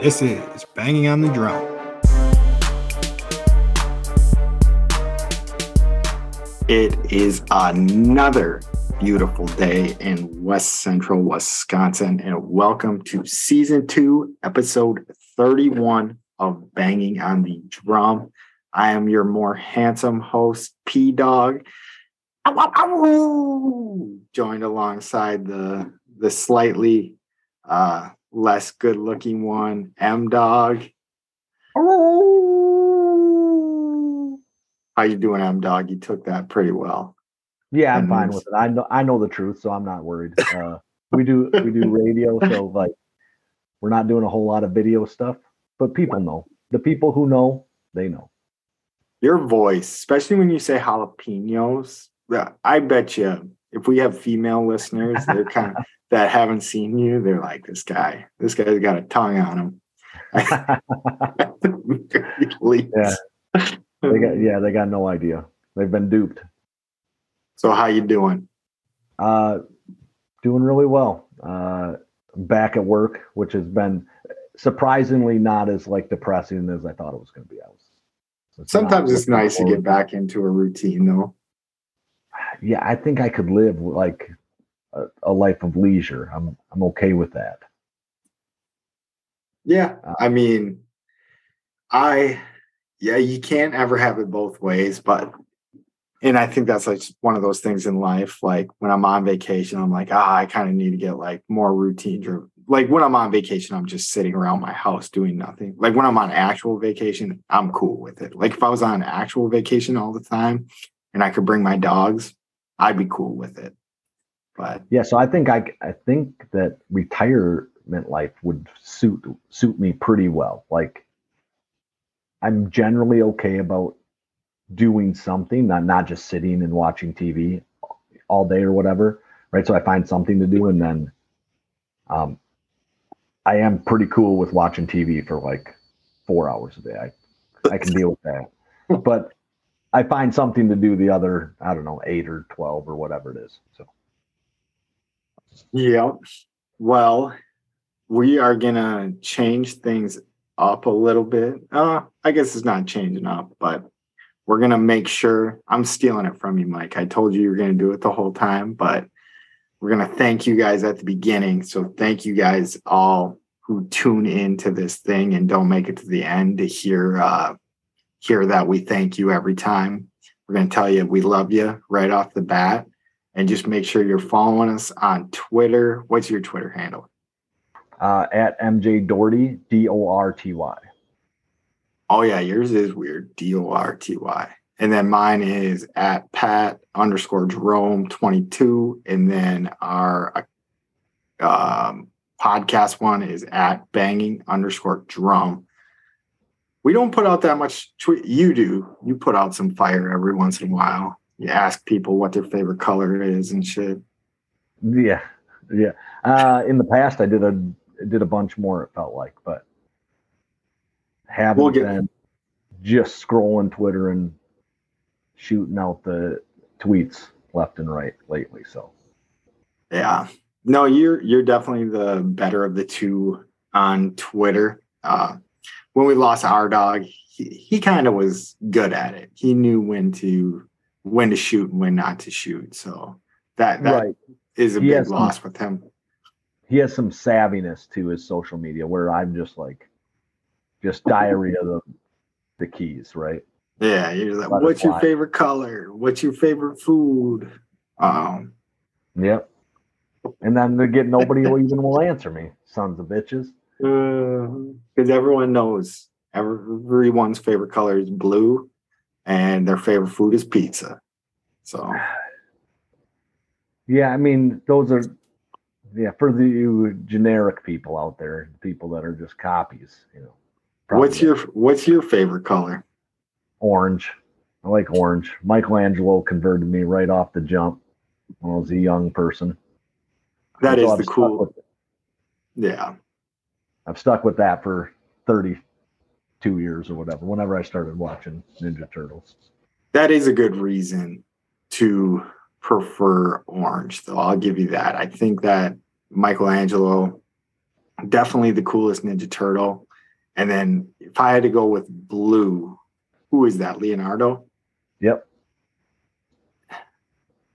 This is Banging on the Drum. It is another beautiful day in West Central Wisconsin, and welcome to season two, episode 31 of Banging on the Drum. I am your more handsome host, P Dog, joined alongside the the slightly uh, less good looking one, M Dog. Oh. How you doing, M Dog? You took that pretty well. Yeah, I'm fine with it. I know I know the truth, so I'm not worried. Uh, we do we do radio, so like we're not doing a whole lot of video stuff, but people know. The people who know, they know. Your voice, especially when you say jalapenos, I bet you if we have female listeners, they're kind of that haven't seen you, they're like, this guy, this guy's got a tongue on him. yeah. They got yeah, they got no idea. They've been duped. So how you doing? Uh doing really well. Uh back at work, which has been surprisingly not as like depressing as I thought it was gonna be. I was it's Sometimes it's nice to get back into a routine though. Yeah, I think I could live like a, a life of leisure. I'm I'm okay with that. Yeah, uh, I mean, I yeah, you can't ever have it both ways, but and I think that's like one of those things in life. Like when I'm on vacation, I'm like, ah, I kind of need to get like more routine driven. Like when I'm on vacation, I'm just sitting around my house doing nothing. Like when I'm on actual vacation, I'm cool with it. Like if I was on actual vacation all the time and I could bring my dogs, I'd be cool with it. But yeah, so I think I I think that retirement life would suit suit me pretty well. Like I'm generally okay about doing something, not not just sitting and watching TV all day or whatever. Right. So I find something to do and then um I am pretty cool with watching TV for like four hours a day. I I can deal with that. But I find something to do the other, I don't know, eight or twelve or whatever it is. So yeah. Well, we are gonna change things up a little bit. Uh, I guess it's not changing up, but we're gonna make sure I'm stealing it from you, Mike. I told you you were gonna do it the whole time, but we're gonna thank you guys at the beginning. So thank you guys all who tune into this thing and don't make it to the end to hear uh hear that we thank you every time. We're gonna tell you we love you right off the bat and just make sure you're following us on Twitter. What's your Twitter handle? Uh, at MJ Dorty, D O R T Y. Oh, yeah, yours is weird, D O R T Y. And then mine is at Pat underscore Jerome 22. And then our um, podcast one is at banging underscore drum. We don't put out that much tweet. You do. You put out some fire every once in a while you ask people what their favorite color is and shit. Yeah, yeah. Uh, in the past, I did a did a bunch more. It felt like, but haven't we'll been just scrolling Twitter and shooting out the tweets left and right lately. So, yeah, no, you're you're definitely the better of the two on Twitter. Uh, when we lost our dog, he, he kind of was good at it. He knew when to when to shoot and when not to shoot. So that that right. is a he big loss some, with him. He has some savviness to his social media where I'm just like just diarrhea the the keys, right? Yeah, you're like, Let what's your favorite color? What's your favorite food? Um Yep. And then they get nobody even will answer me, sons of bitches. Because uh, everyone knows everyone's favorite color is blue and their favorite food is pizza. So, yeah, I mean, those are, yeah, for the generic people out there, people that are just copies, you know. What's your What's your favorite color? Orange. I like orange. Michelangelo converted me right off the jump when I was a young person. That is the cool. Yeah. I've stuck with that for 32 years or whatever, whenever I started watching Ninja Turtles. That is a good reason to prefer orange, though. I'll give you that. I think that Michelangelo, definitely the coolest Ninja Turtle. And then if I had to go with blue, who is that? Leonardo? Yep.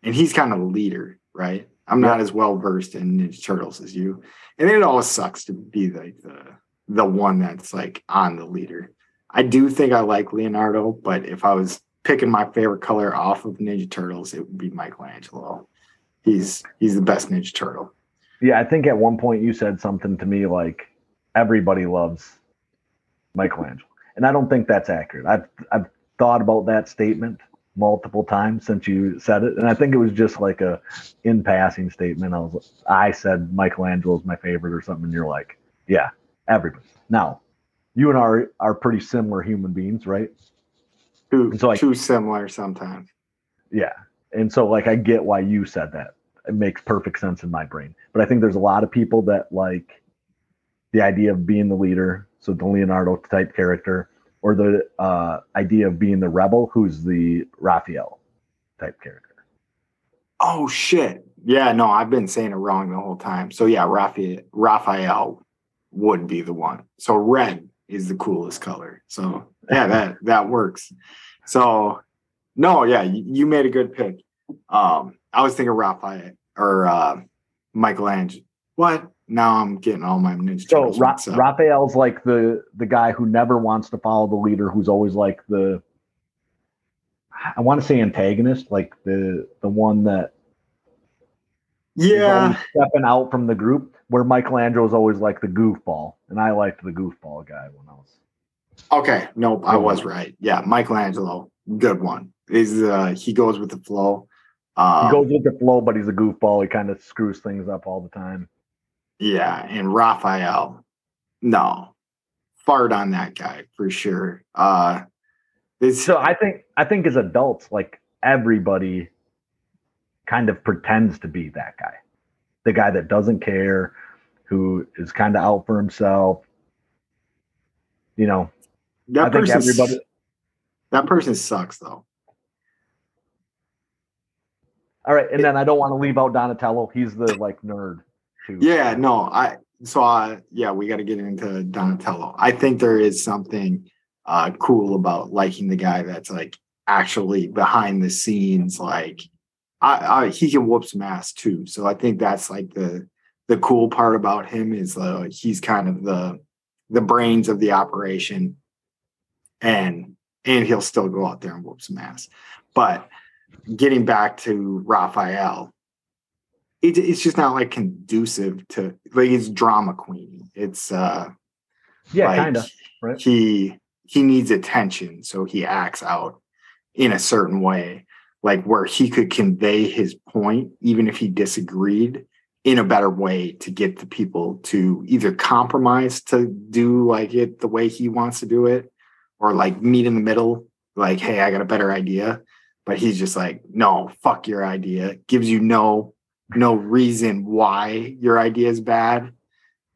And he's kind of the leader, right? I'm not as well versed in Ninja Turtles as you. And it always sucks to be like the the one that's like on the leader. I do think I like Leonardo, but if I was picking my favorite color off of Ninja Turtles, it would be Michelangelo. He's he's the best Ninja Turtle. Yeah, I think at one point you said something to me like everybody loves Michelangelo. And I don't think that's accurate. I've I've thought about that statement multiple times since you said it. And I think it was just like a in passing statement. I was I said Michelangelo is my favorite or something, and you're like, Yeah, everybody. Now, you and I are, are pretty similar human beings, right? Too, And so, like- too similar sometimes. Yeah. And so like I get why you said that. It makes perfect sense in my brain. But I think there's a lot of people that like the idea of being the leader, so the Leonardo type character, or the uh, idea of being the rebel, who's the Raphael type character. Oh shit. Yeah, no, I've been saying it wrong the whole time. So yeah, Raphael Raphael would be the one. So red is the coolest color. So yeah, that that works. So no, yeah, you, you made a good pick. Um, I was thinking Raphael or uh Michelangelo. What? Now I'm getting all my Ninja So Turtles Ra-. Raphael's like the the guy who never wants to follow the leader, who's always like the I want to say antagonist, like the the one that yeah, stepping out from the group. Where Michelangelo is always like the goofball, and I liked the goofball guy when I was. Okay, nope, I was right. Yeah, Michelangelo, good one. Is uh he goes with the flow. Um, He goes with the flow, but he's a goofball. He kind of screws things up all the time. Yeah, and Raphael, no, fart on that guy for sure. Uh, this So I think I think as adults, like everybody kind of pretends to be that guy. The guy that doesn't care, who is kind of out for himself. You know, that I think everybody that person sucks though. all right, and then I don't want to leave out Donatello. He's the like nerd too. Yeah, no, I so uh yeah, we got to get into Donatello. I think there is something uh cool about liking the guy that's like actually behind the scenes like I, I he can whoop some ass too. So I think that's like the the cool part about him is uh he's kind of the the brains of the operation and and he'll still go out there and whoop some ass. But getting back to Raphael, it, it's just not like conducive to like it's drama queen. It's uh yeah, like, kind of. right. He he needs attention, so he acts out in a certain way, like where he could convey his point, even if he disagreed, in a better way to get the people to either compromise to do like it the way he wants to do it, or like meet in the middle, like, hey, I got a better idea. But he's just like, no, fuck your idea. Gives you no no reason why your idea is bad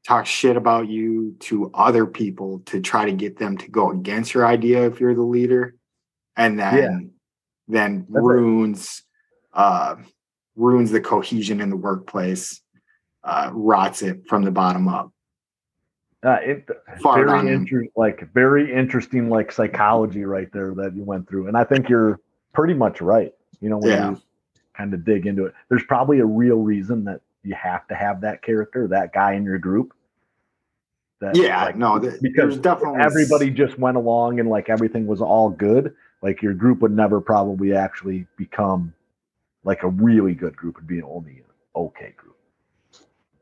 talk shit about you to other people to try to get them to go against your idea if you're the leader and then Yeah. then That's right. ruins uh ruins the cohesion in the workplace uh rots it from the bottom up Uh, it, Fart very him. inter- like very interesting like psychology right there that you went through, and I think you're pretty much right. You know, when Yeah. you kind of dig into it, there's probably a real reason that you have to have that character, that guy in your group. That, yeah like, no th- because definitely everybody just went along and like everything was all good. Like your group would never probably actually become like a really good group. It'd be only an okay group.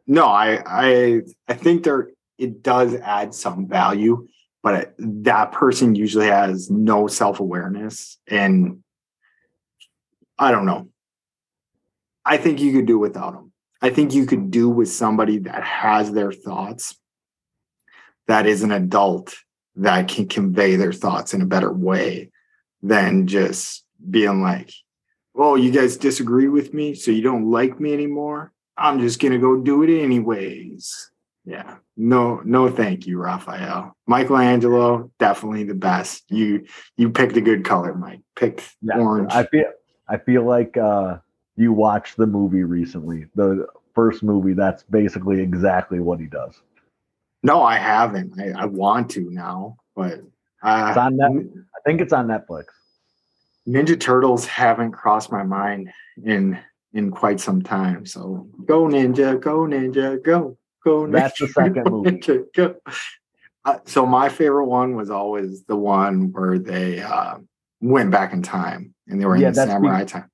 no i i i think there it does add some value but that person usually has no self-awareness and i don't know i think you could do without them i think you could do with somebody that has their thoughts that is an adult that can convey their thoughts in a better way than just being like oh you guys disagree with me so you don't like me anymore. I'm just gonna go do it anyways. Yeah. No no thank you raphael. Michelangelo definitely the best. You you picked a good color mike. Picked Yeah, orange. I feel I feel like uh, you watched the movie recently, the first movie. That's basically exactly what he does. No, I haven't. I, I want to now, but uh, It's on Net- I think it's on Netflix. Ninja Turtles haven't crossed my mind in in quite some time. So go Ninja, go Ninja, go go. Ninja, That's the second movie. Ninja, go. Uh, so my favorite one was always the one where they uh, went back in time and they were in Yeah, the samurai be- time.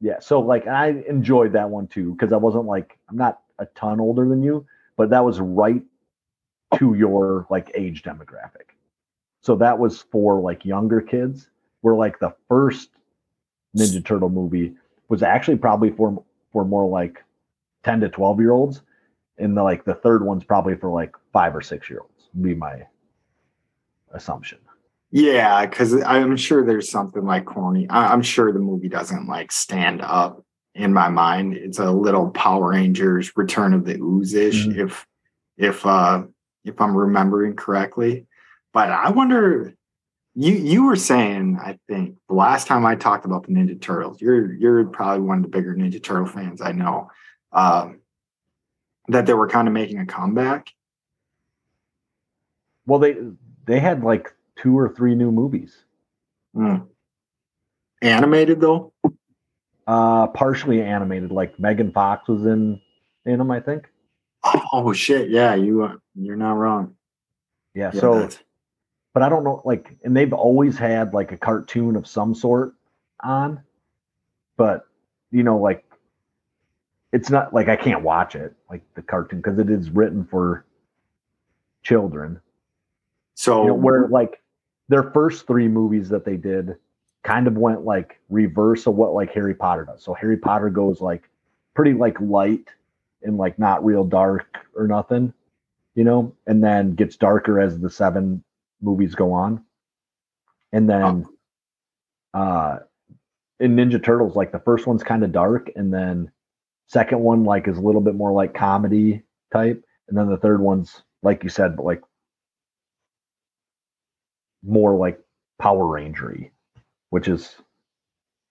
Yeah, so like I enjoyed that one too because I wasn't like I'm not a ton older than you, but that was right to your like age demographic. So that was for like younger kids. Where like the first Ninja Turtle movie was actually probably for for more like 10 to 12 year olds, and the like the third one's probably for like five or six year olds. Be my assumption. Yeah, because I'm sure there's something like corny. I, I'm sure the movie doesn't like stand up in my mind. It's a little Power Rangers Return of the Ooze ish, Mhm. if if uh if I'm remembering correctly. But I wonder. You you were saying I think the last time I talked about the Ninja Turtles, you're you're probably one of the bigger Ninja Turtle fans I know. Um, that they were kind of making a comeback. Well, they they had like two or three new movies. Hmm. Animated though. Uh, partially animated. Like Megan Fox was in in them, I think. Oh shit! Yeah, you uh, you're not wrong. Yeah. Yeah, so, that's- but I don't know. Like, and they've always had like a cartoon of some sort on, but you know, like, it's not like I can't watch it like the cartoon because it is written for children. so you know, where like their first three movies that they did kind of went like reverse of what like Harry Potter does. So Harry Potter goes like pretty like light and like not real dark or nothing, you know, and then gets darker as the seven movies go on. And then uh in Ninja Turtles, like the first one's kind of dark, and then second one like is a little bit more like comedy type, and then the third one's like you said, but like more like Power Rangery, which is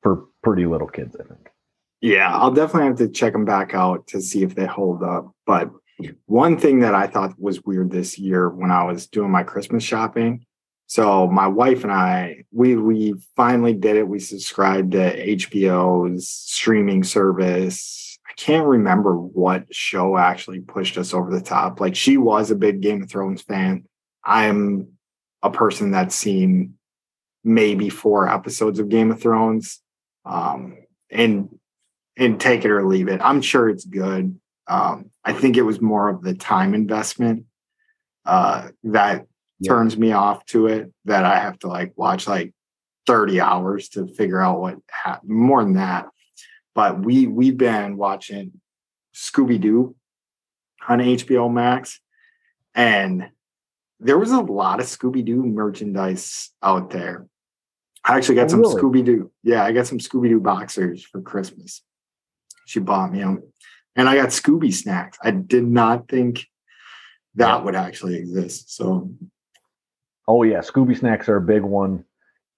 for pretty little kids, I think. yeah, I'll definitely have to check them back out to see if they hold up. But one thing that I thought was weird this year when I was doing my Christmas shopping. So my wife and I, we we finally did it. We subscribed to HBO's streaming service. I can't remember what show actually pushed us over the top. Like she was a big Game of Thrones fan. I'm a person that's seen maybe four episodes of Game of Thrones. Um, and and take it or leave it. I'm sure it's good. Um, I think it was more of the time investment uh, that Yeah. turns me off to it. That I have to like watch like 30 hours to figure out what happened. More than that, but we we've been watching Scooby Doo on HBO Max, and there was a lot of Scooby Doo merchandise out there. I actually got Oh, some really? Scooby Doo. Yeah, I got some Scooby Doo boxers for Christmas. She bought me them, and I got Scooby snacks. I did not think that Yeah. would actually exist. So Oh yeah, Scooby snacks are a big one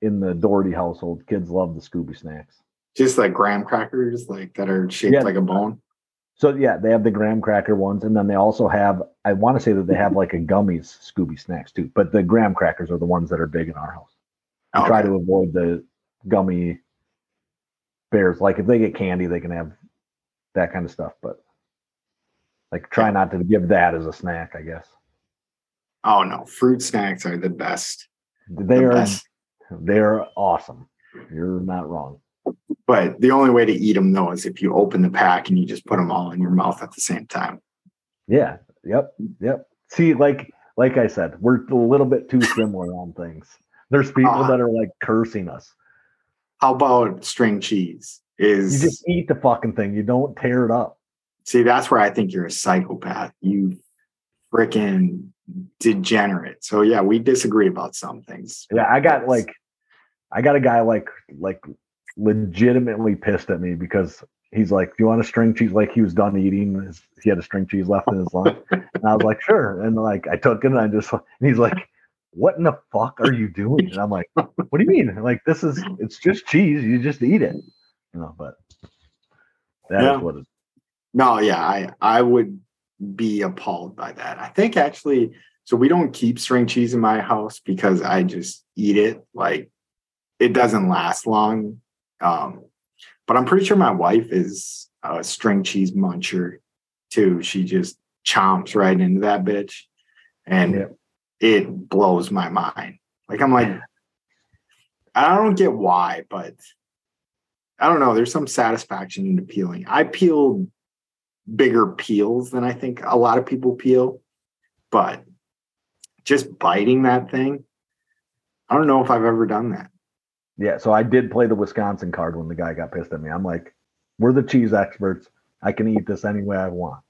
in the Doherty household. Kids love the Scooby snacks. just like graham crackers, like that are shaped Yeah. like a bone. So yeah, they have the graham cracker ones, and then they also have. I want to say that they have like a gummies Scooby snacks too, but the graham crackers are the ones that are big in our house. We try to avoid the gummy bears. Like if they get candy, they can have that kind of stuff, but like try not to give that as a snack. I guess Oh no, fruit snacks are the best. they the are best. they are awesome. You're not wrong. But the only way to eat them though is if you open the pack and you just put them all in your mouth at the same time. Yeah. Yep. Yep. See, like like I said, we're a little bit too similar on things. There's people Ah. that are like cursing us. How about string cheese? Is you just eat the fucking thing. You don't tear it up. see that's where I think you're a psychopath. You freaking degenerate. So yeah, we disagree about some things. Yeah, I got like I got a guy like like legitimately pissed at me because he's like, Do you want a string cheese? Like he was done eating. His, he had a string cheese left in his lunch. and I was like, sure. And like I took it and I just and he's like, What in the fuck are you doing? And I'm like, What do you mean? Like this is it's just cheese, you just eat it. You know, but that is Yeah. what it No, yeah, I I would be appalled by that. I think actually, so we don't keep string cheese in my house because I just eat it. Like it doesn't last long. Um, but I'm pretty sure my wife is a string cheese muncher too. She just chomps right into that bitch. And Yeah. it blows my mind. Like I'm like, I don't get why, but I don't know. There's some satisfaction in peeling. I peel bigger peels than I think a lot of people peel, but just biting that thing, I don't know if I've ever done that. Yeah, so I did play the Wisconsin card when the guy got pissed at me. I'm like, we're the cheese experts. I can eat this any way I want.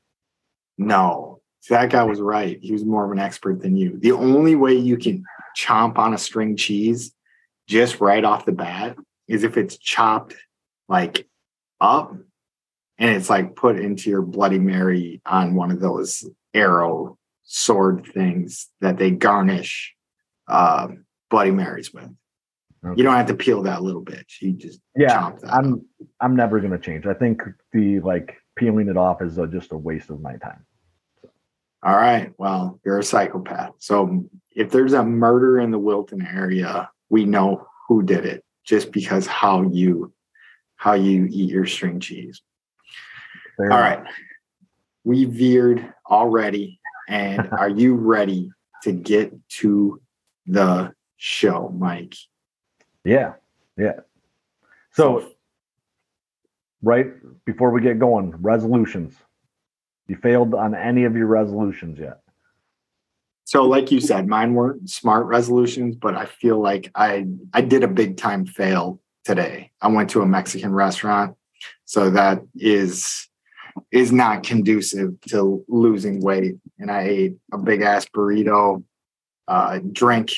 No, that guy was right. He was more of an expert than you. The only way you can chomp on a string cheese just right off the bat is if it's chopped like up and it's like put into your Bloody Mary on one of those arrow sword things that they garnish um, Bloody Marys with. You don't have to peel that little bit. You just Yeah, chomp that. up. I'm I'm never gonna change. I think the like peeling it off is uh just a waste of my time. All right. Well, you're a psychopath. So if there's a murder in the Wilton area, we know who did it just because how you how you eat your string cheese. Fair All enough. right. We veered already. And are you ready to get to the show, Mike? Yeah, yeah. So right before we get going, resolutions. You failed on any of your resolutions yet? So, like you said, mine weren't smart resolutions, but I feel like I I did a big time fail today. I went to a Mexican restaurant, so that is is not conducive to losing weight. And I ate a big ass burrito, uh, drank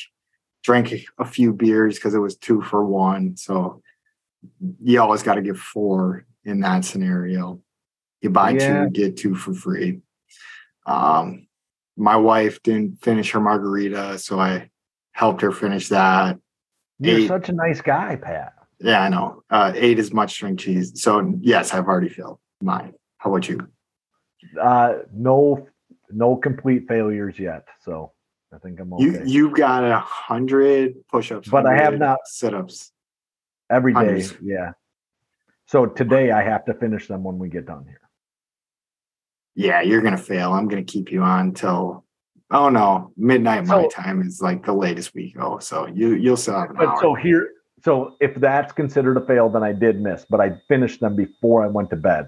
drank a few beers because it was two for one. So you always got to give four in that scenario. You buy Yeah. two, get two for free. Um, my wife didn't finish her margarita, so I helped her finish that. You're Eight. such a nice guy, Pat. Yeah, I know. Uh, ate as much string cheese. So yes, I've already filled mine. How about you? Uh, no, no complete failures yet. So I think I'm okay. You you've got a hundred push-ups, But I have not- sit-ups. Every day, yeah. So today I have to finish them when we get done here. Yeah, you're gonna fail. I'm gonna keep you on till oh no, midnight my So- time is like the latest we go. So you you'll still have an But hour. so here, so if that's considered a fail, then I did miss. But I finished them before I went to bed,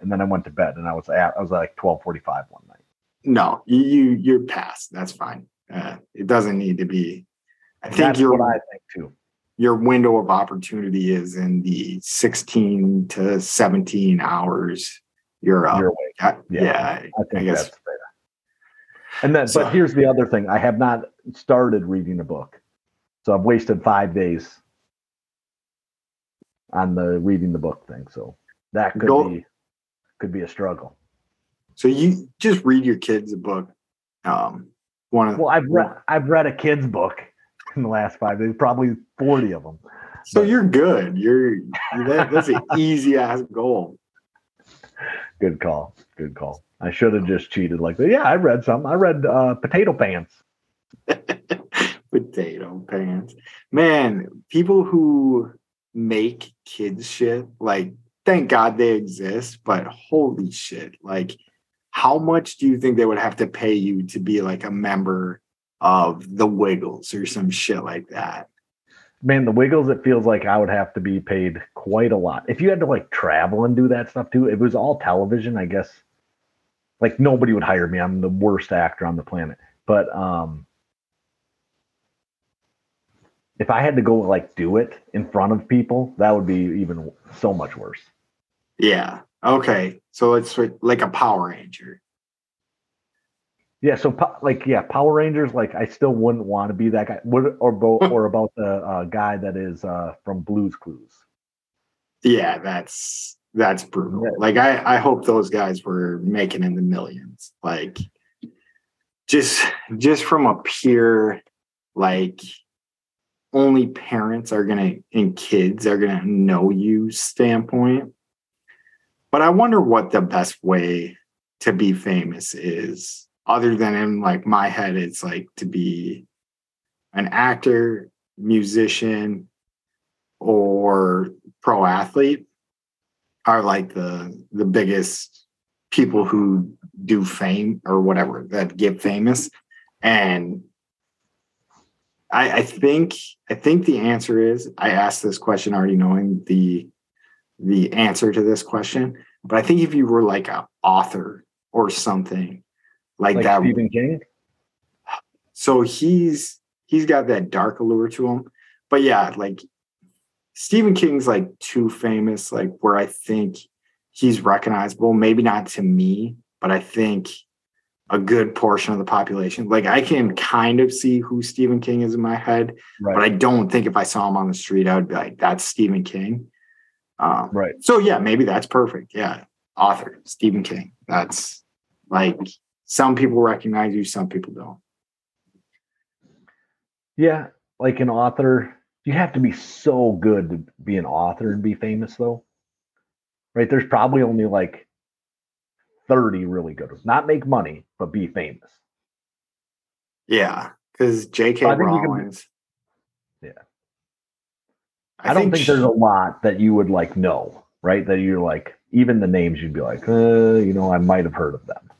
and then I went to bed, and I was at I was like twelve forty five one night. no, you, you you're past. That's fine. Uh, it doesn't need to be. I think That's your what I think too. your window of opportunity is in the 16 to 17 hours. You're up. You're awake. I- yeah. yeah, I think I guess-. And then, So- but here's the other thing: I have not started reading a book, so I've wasted five days on the reading the book thing. So that could Go- be could be a struggle. So you just read your kids a book. Um, one of Well, I've read I've read a kid's book in the last five days, probably forty of them. so you're good. You're that, that's an easy ass goal. Good call. Good call. I should have just cheated like that. Yeah, I read some. I read uh, Potato Pants. Potato pants, man. People who make kids shit like thank God they exist, but holy shit, like how much do you think they would have to pay you to be like a member of the Wiggles or some shit like that? Man, the Wiggles, it feels like I would have to be paid quite a lot. If you had to like travel and do that stuff too, if it was all television, I guess like nobody would hire me. I'm the worst actor on the planet. But um if I had to go like do it in front of people, that would be even so much worse. Yeah. Okay. So it's like- a Power Ranger. Yeah, so like yeah, Power Rangers. Like I still wouldn't want to be that guy. What or bo- or about the uh, guy that is uh, from Blues Clues. Yeah, that's that's brutal. Yeah. Like I I hope those guys were making in the millions. Like just just from a pure like only parents are gonna and kids are gonna know you standpoint. But I wonder what the best way to be famous is other than in like my head it's like to be an actor musician or pro athlete are like the the biggest people who do fame or whatever that get famous. And I, I think I think the answer is I asked this question already knowing the the answer to this question, but I think if you were like an author or something like, Like that, Stephen King. so he's he's got that dark allure to him. But yeah, like Stephen King's like too famous, like where I think he's recognizable. Maybe not to me, but I think a good portion of the population. Like I can kind of see who Stephen King is in my head, Right. but I don't think if I saw him on the street, I would be like, "That's Stephen King." Um, right. so yeah, maybe that's perfect. Yeah, author Stephen King. That's like some people recognize you, some people don't. Yeah, like an author, you have to be so good to be an author and be famous, though. Right? There's probably only like 30 really good ones. Not make money, but be famous. Yeah, because J.K. I think you can- Rowling's. Yeah. I, don't think she- there's a lot that you would like know, right? That you're like, even the names you'd be like, uh, you know, I might have heard of them.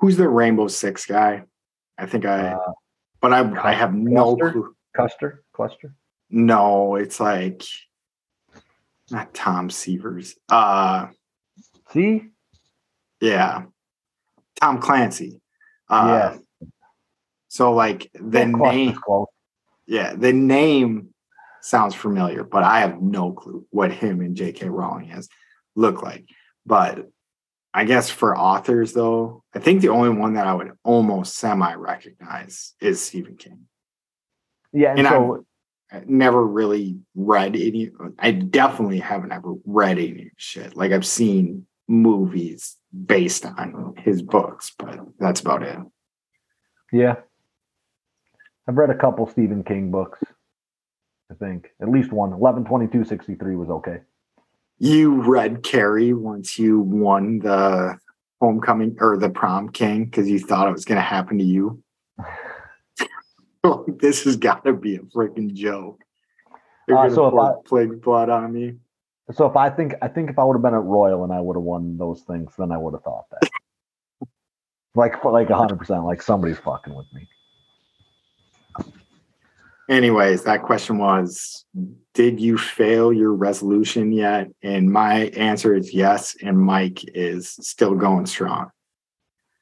who's the Rainbow Six guy. I think I, Uh, but I I have no Cluster? clue. Custer? Cluster? No, it's like not Tom Severs. Uh, See? yeah, Tom Clancy. Uh, yes. So like the name, yeah, the name sounds familiar, but I have no clue what him and J.K. Rowling has look like. But I guess for authors, though, I think the only one that I would almost semi recognize is Stephen King. Yeah, and, And so I never really read any. I definitely haven't ever read any shit. Like I've seen movies based on his books, but that's about it. Yeah. I've read a couple Stephen King books. I think at least one. 11 22 63 was okay. You read Carrie once you won the homecoming or the prom king because you thought it was going to happen to you. this has got to be a freaking joke. They're Uh, so if pour I- plague blood on me. So if I think I think if I would have been at Royal and I would have won those things, then I would have thought that. like like hundred percent, like somebody's fucking with me. Anyways, that question was Did you fail your resolution yet? And my answer is yes. And Mike is still going strong.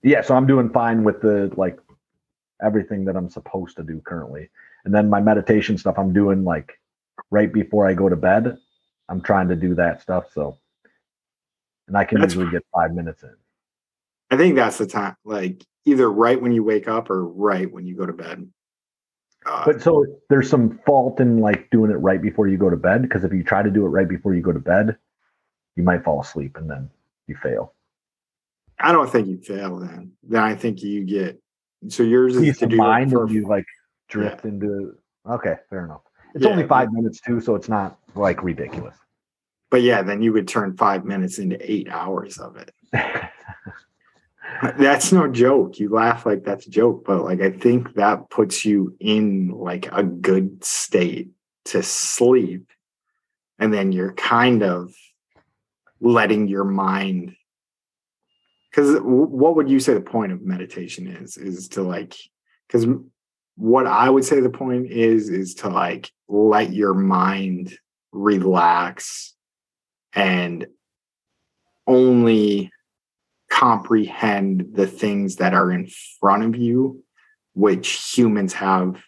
Yeah, so I'm doing fine with the like everything that I'm supposed to do currently. And then my meditation stuff I'm doing like right before I go to bed. I'm trying to do that stuff. So and I can That's- usually get five minutes in. I think that's the time, like either right when you wake up or right when you go to bed. Uh, But so there's some fault in like doing it right before you go to bed because if you try to do it right before you go to bed, you might fall asleep and then you fail. I don't think you fail then. Then I think you get so yours is Peace to of do mind it for you like drift into. Okay, fair enough. It's Yeah, only five minutes too, so it's not like ridiculous. but yeah, then you would turn five minutes into eight hours of it. That's no joke. You laugh like that's a joke, but like I think that puts you in like a good state to sleep. And then you're kind of letting your mind because what would you say the point of meditation is is to like because what i would say the point is is to like let your mind relax and only comprehend the things that are in front of you which humans have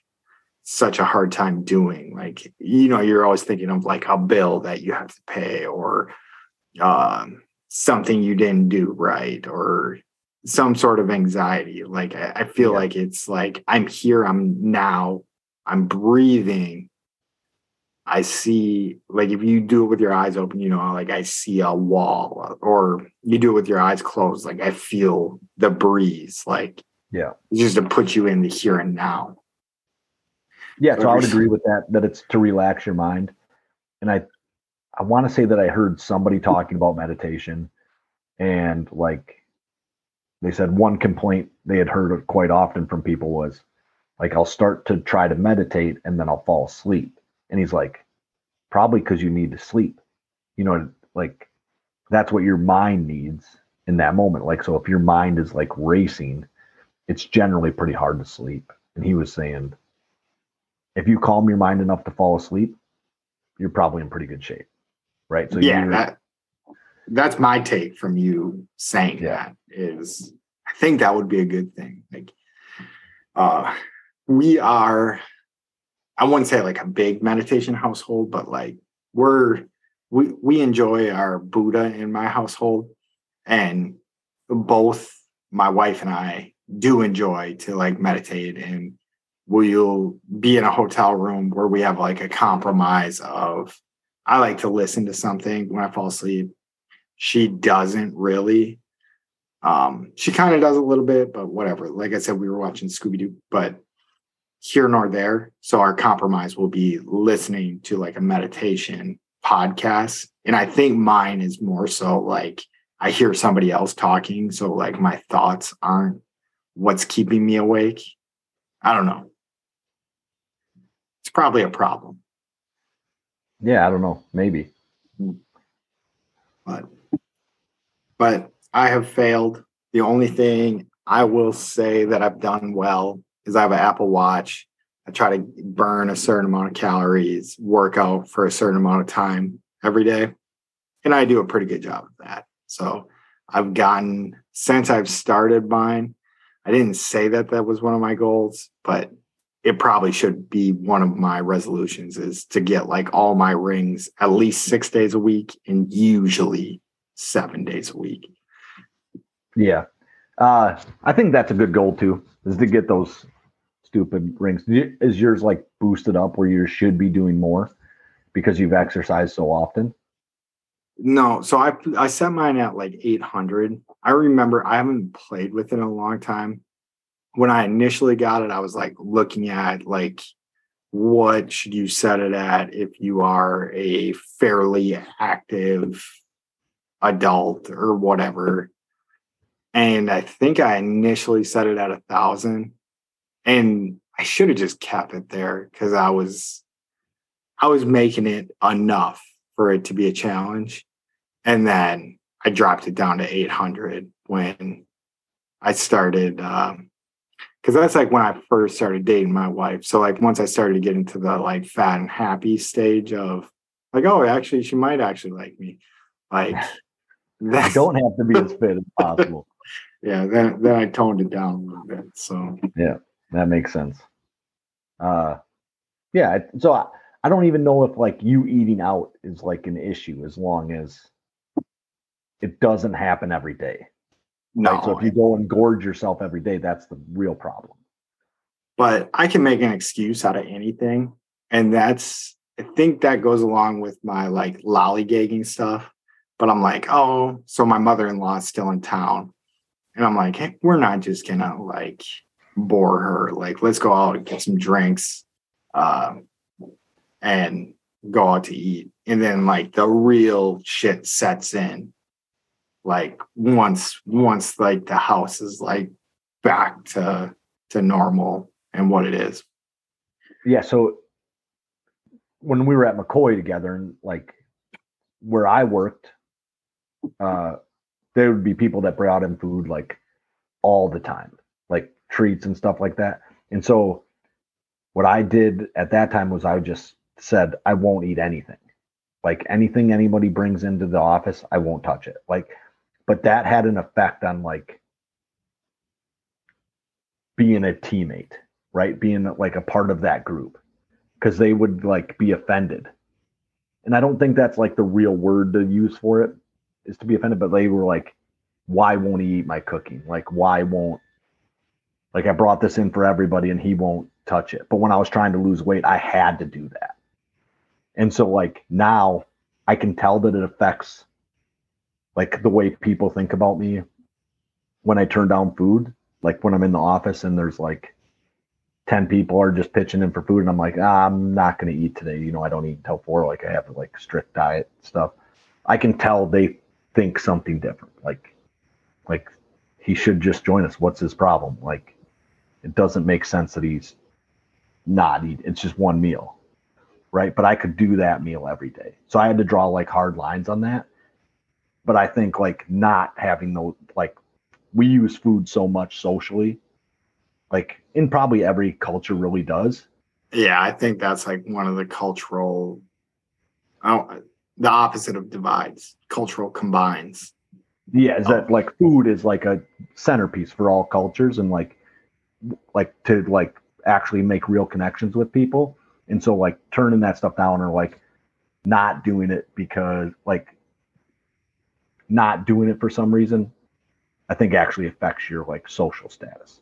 such a hard time doing like you know you're always thinking of like a bill that you have to pay or um, something you didn't do right or some sort of anxiety like i, I feel Yeah. like it's like i'm here i'm now i'm breathing i see like if you do it with your eyes open you know like i see a wall or you do it with your eyes closed like i feel the breeze like Yeah. just to put you in the here and now Yeah, so I would agree with that. That it's to relax your mind, and I, I want to say that I heard somebody talking about meditation, and like, they said one complaint they had heard quite often from people was like I'll start to try to meditate and then I'll fall asleep. And he's like, probably because you need to sleep. You know, like that's what your mind needs in that moment. Like, so if your mind is like racing, it's generally pretty hard to sleep. And he was saying, if you calm your mind enough to fall asleep, you're probably in pretty good shape. Right. So yeah, that, that's my take from you saying yeah. that is I think that would be a good thing. Like uh we are I wouldn't say like a big meditation household, but like we're we we enjoy our Buddha in my household and both my wife and I do enjoy to like meditate and we'll be in a hotel room where we have like a compromise of I like to listen to something when I fall asleep. She doesn't really. Um, she kind of does a little bit, but whatever. Like I said, we were watching Scooby Doo, but here nor there. So our compromise will be listening to like a meditation podcast. And I think mine is more so like I hear somebody else talking. So like my thoughts aren't what's keeping me awake. I don't know. It's probably a problem. Yeah, I don't know. Maybe. But but I have failed. The only thing I will say that I've done well is I have an Apple Watch. I try to burn a certain amount of calories, work out for a certain amount of time every day. And I do a pretty good job of that. So I've gotten, since I've started mine, I didn't say that that was one of my goals, but it probably should be one of my resolutions is to get like all my rings at least six days a week and usually seven days a week. Yeah. Uh, I think that's a good goal too, is to get those stupid rings. Is yours like boosted up where you should be doing more because you've exercised so often? No, so I I set mine at like 800. I remember I haven't played with it in a long time. When I initially got it, I was like looking at like what should you set it at if you are a fairly active adult or whatever and I think I initially set it at a thousand, and I should have just kept it there because I was I was making it enough for it to be a challenge, and then I dropped it down to eight hundred when I started. because um, that's like when I first started dating my wife. So like once I started to get into the like fat and happy stage of like, oh, actually, she might actually like me. Like, that don't have to be as fit as possible yeah, then then I toned it down a little bit. So yeah, that makes sense. Uh, yeah. So I, I don't even know if like you eating out is like an issue as long as it doesn't happen every day. No. Right? So if you go and gorge yourself every day, that's the real problem. But I can make an excuse out of anything, and that's I think that goes along with my like lollygagging stuff. But I'm like, oh, so my mother-in-law is still in town and I'm like, hey, we're not just gonna like bore her. Like, let's go out and get some drinks, um, and go out to eat. And then like the real shit sets in. Like once once like the house is like back to to normal and what it is. Yeah. So when we were at McCoy together and like where I worked, uh there would be people that brought in food like all the time, like treats and stuff like that. And so what I did at that time was I just said, I won't eat anything. Like anything anybody brings into the office, I won't touch it. Like, but that had an effect on like being a teammate, right? Being like a part of that group because they would like be offended. And I don't think that's like the real word to use for it is to be offended, but they were like, why won't he eat my cooking? Like, why won't, like, I brought this in for everybody and he won't touch it. But when I was trying to lose weight, I had to do that. And so, like, now I can tell that it affects, like, the way people think about me when I turn down food. Like, when I'm in the office and there's like 10 people are just pitching in for food and I'm like, ah, I'm not going to eat today. You know, I don't eat until four. Like, I have like strict diet stuff. I can tell they think something different. Like, like he should just join us. What's his problem? Like, it doesn't make sense that he's not eat. It's just one meal, right? But I could do that meal every day. So I had to draw like hard lines on that. But I think like not having those like we use food so much socially, like in probably every culture really does. Yeah, I think that's like one of the cultural, oh, the opposite of divides, cultural combines. Yeah, is that like food is like a centerpiece for all cultures and like like to like actually make real connections with people. And so like turning that stuff down or like not doing it because like not doing it for some reason, I think actually affects your like social status.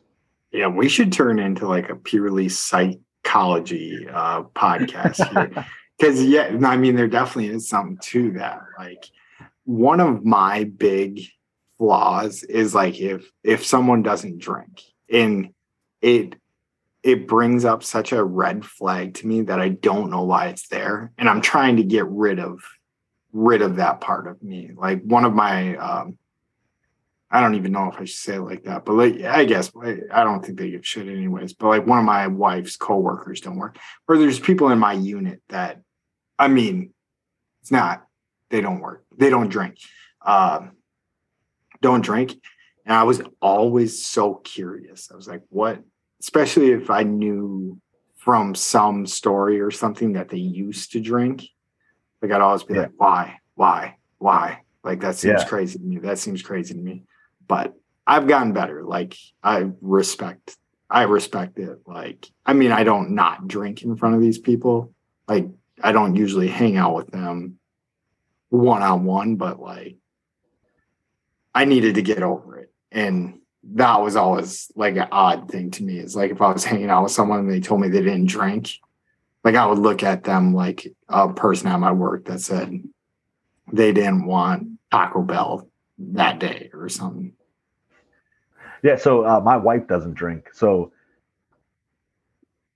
Yeah, we should turn into like a purely psychology uh podcast here. Cause yeah, I mean there definitely is something to that. Like one of my big flaws is like if if someone doesn't drink and it it brings up such a red flag to me that I don't know why it's there. And I'm trying to get rid of rid of that part of me. Like one of my um I don't even know if I should say it like that, but like I guess I don't think they give shit anyways. But like one of my wife's coworkers don't work, or there's people in my unit that, I mean, it's not they don't work, they don't drink, um, don't drink, and I was always so curious. I was like, what especially if I knew from some story or something that they used to drink. Like I'd always be yeah. like, why, why, why? Like that seems yeah. crazy to me. That seems crazy to me. But I've gotten better. Like I respect, I respect it. Like, I mean, I don't not drink in front of these people. Like I don't usually hang out with them one on one, but like I needed to get over it. And that was always like an odd thing to me. Is like if I was hanging out with someone and they told me they didn't drink, like I would look at them like a person at my work that said they didn't want Taco Bell that day or something. Yeah, so uh, my wife doesn't drink, so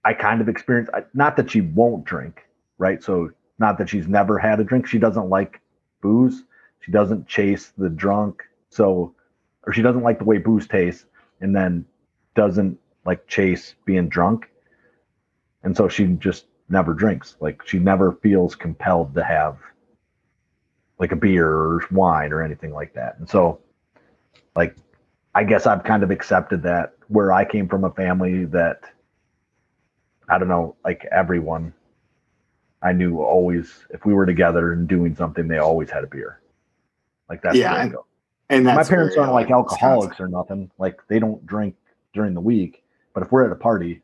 I kind of experience not that she won't drink, right? So not that she's never had a drink. She doesn't like booze. She doesn't chase the drunk. So or she doesn't like the way booze tastes and then doesn't like chase being drunk. And so she just never drinks. Like she never feels compelled to have like a beer or wine or anything like that. And so like I guess I've kind of accepted that where I came from a family that I don't know, like everyone I knew always if we were together and doing something, they always had a beer. Like that's yeah, and my parents aren't like alcoholics or nothing. Like they don't drink during the week, but if we're at a party,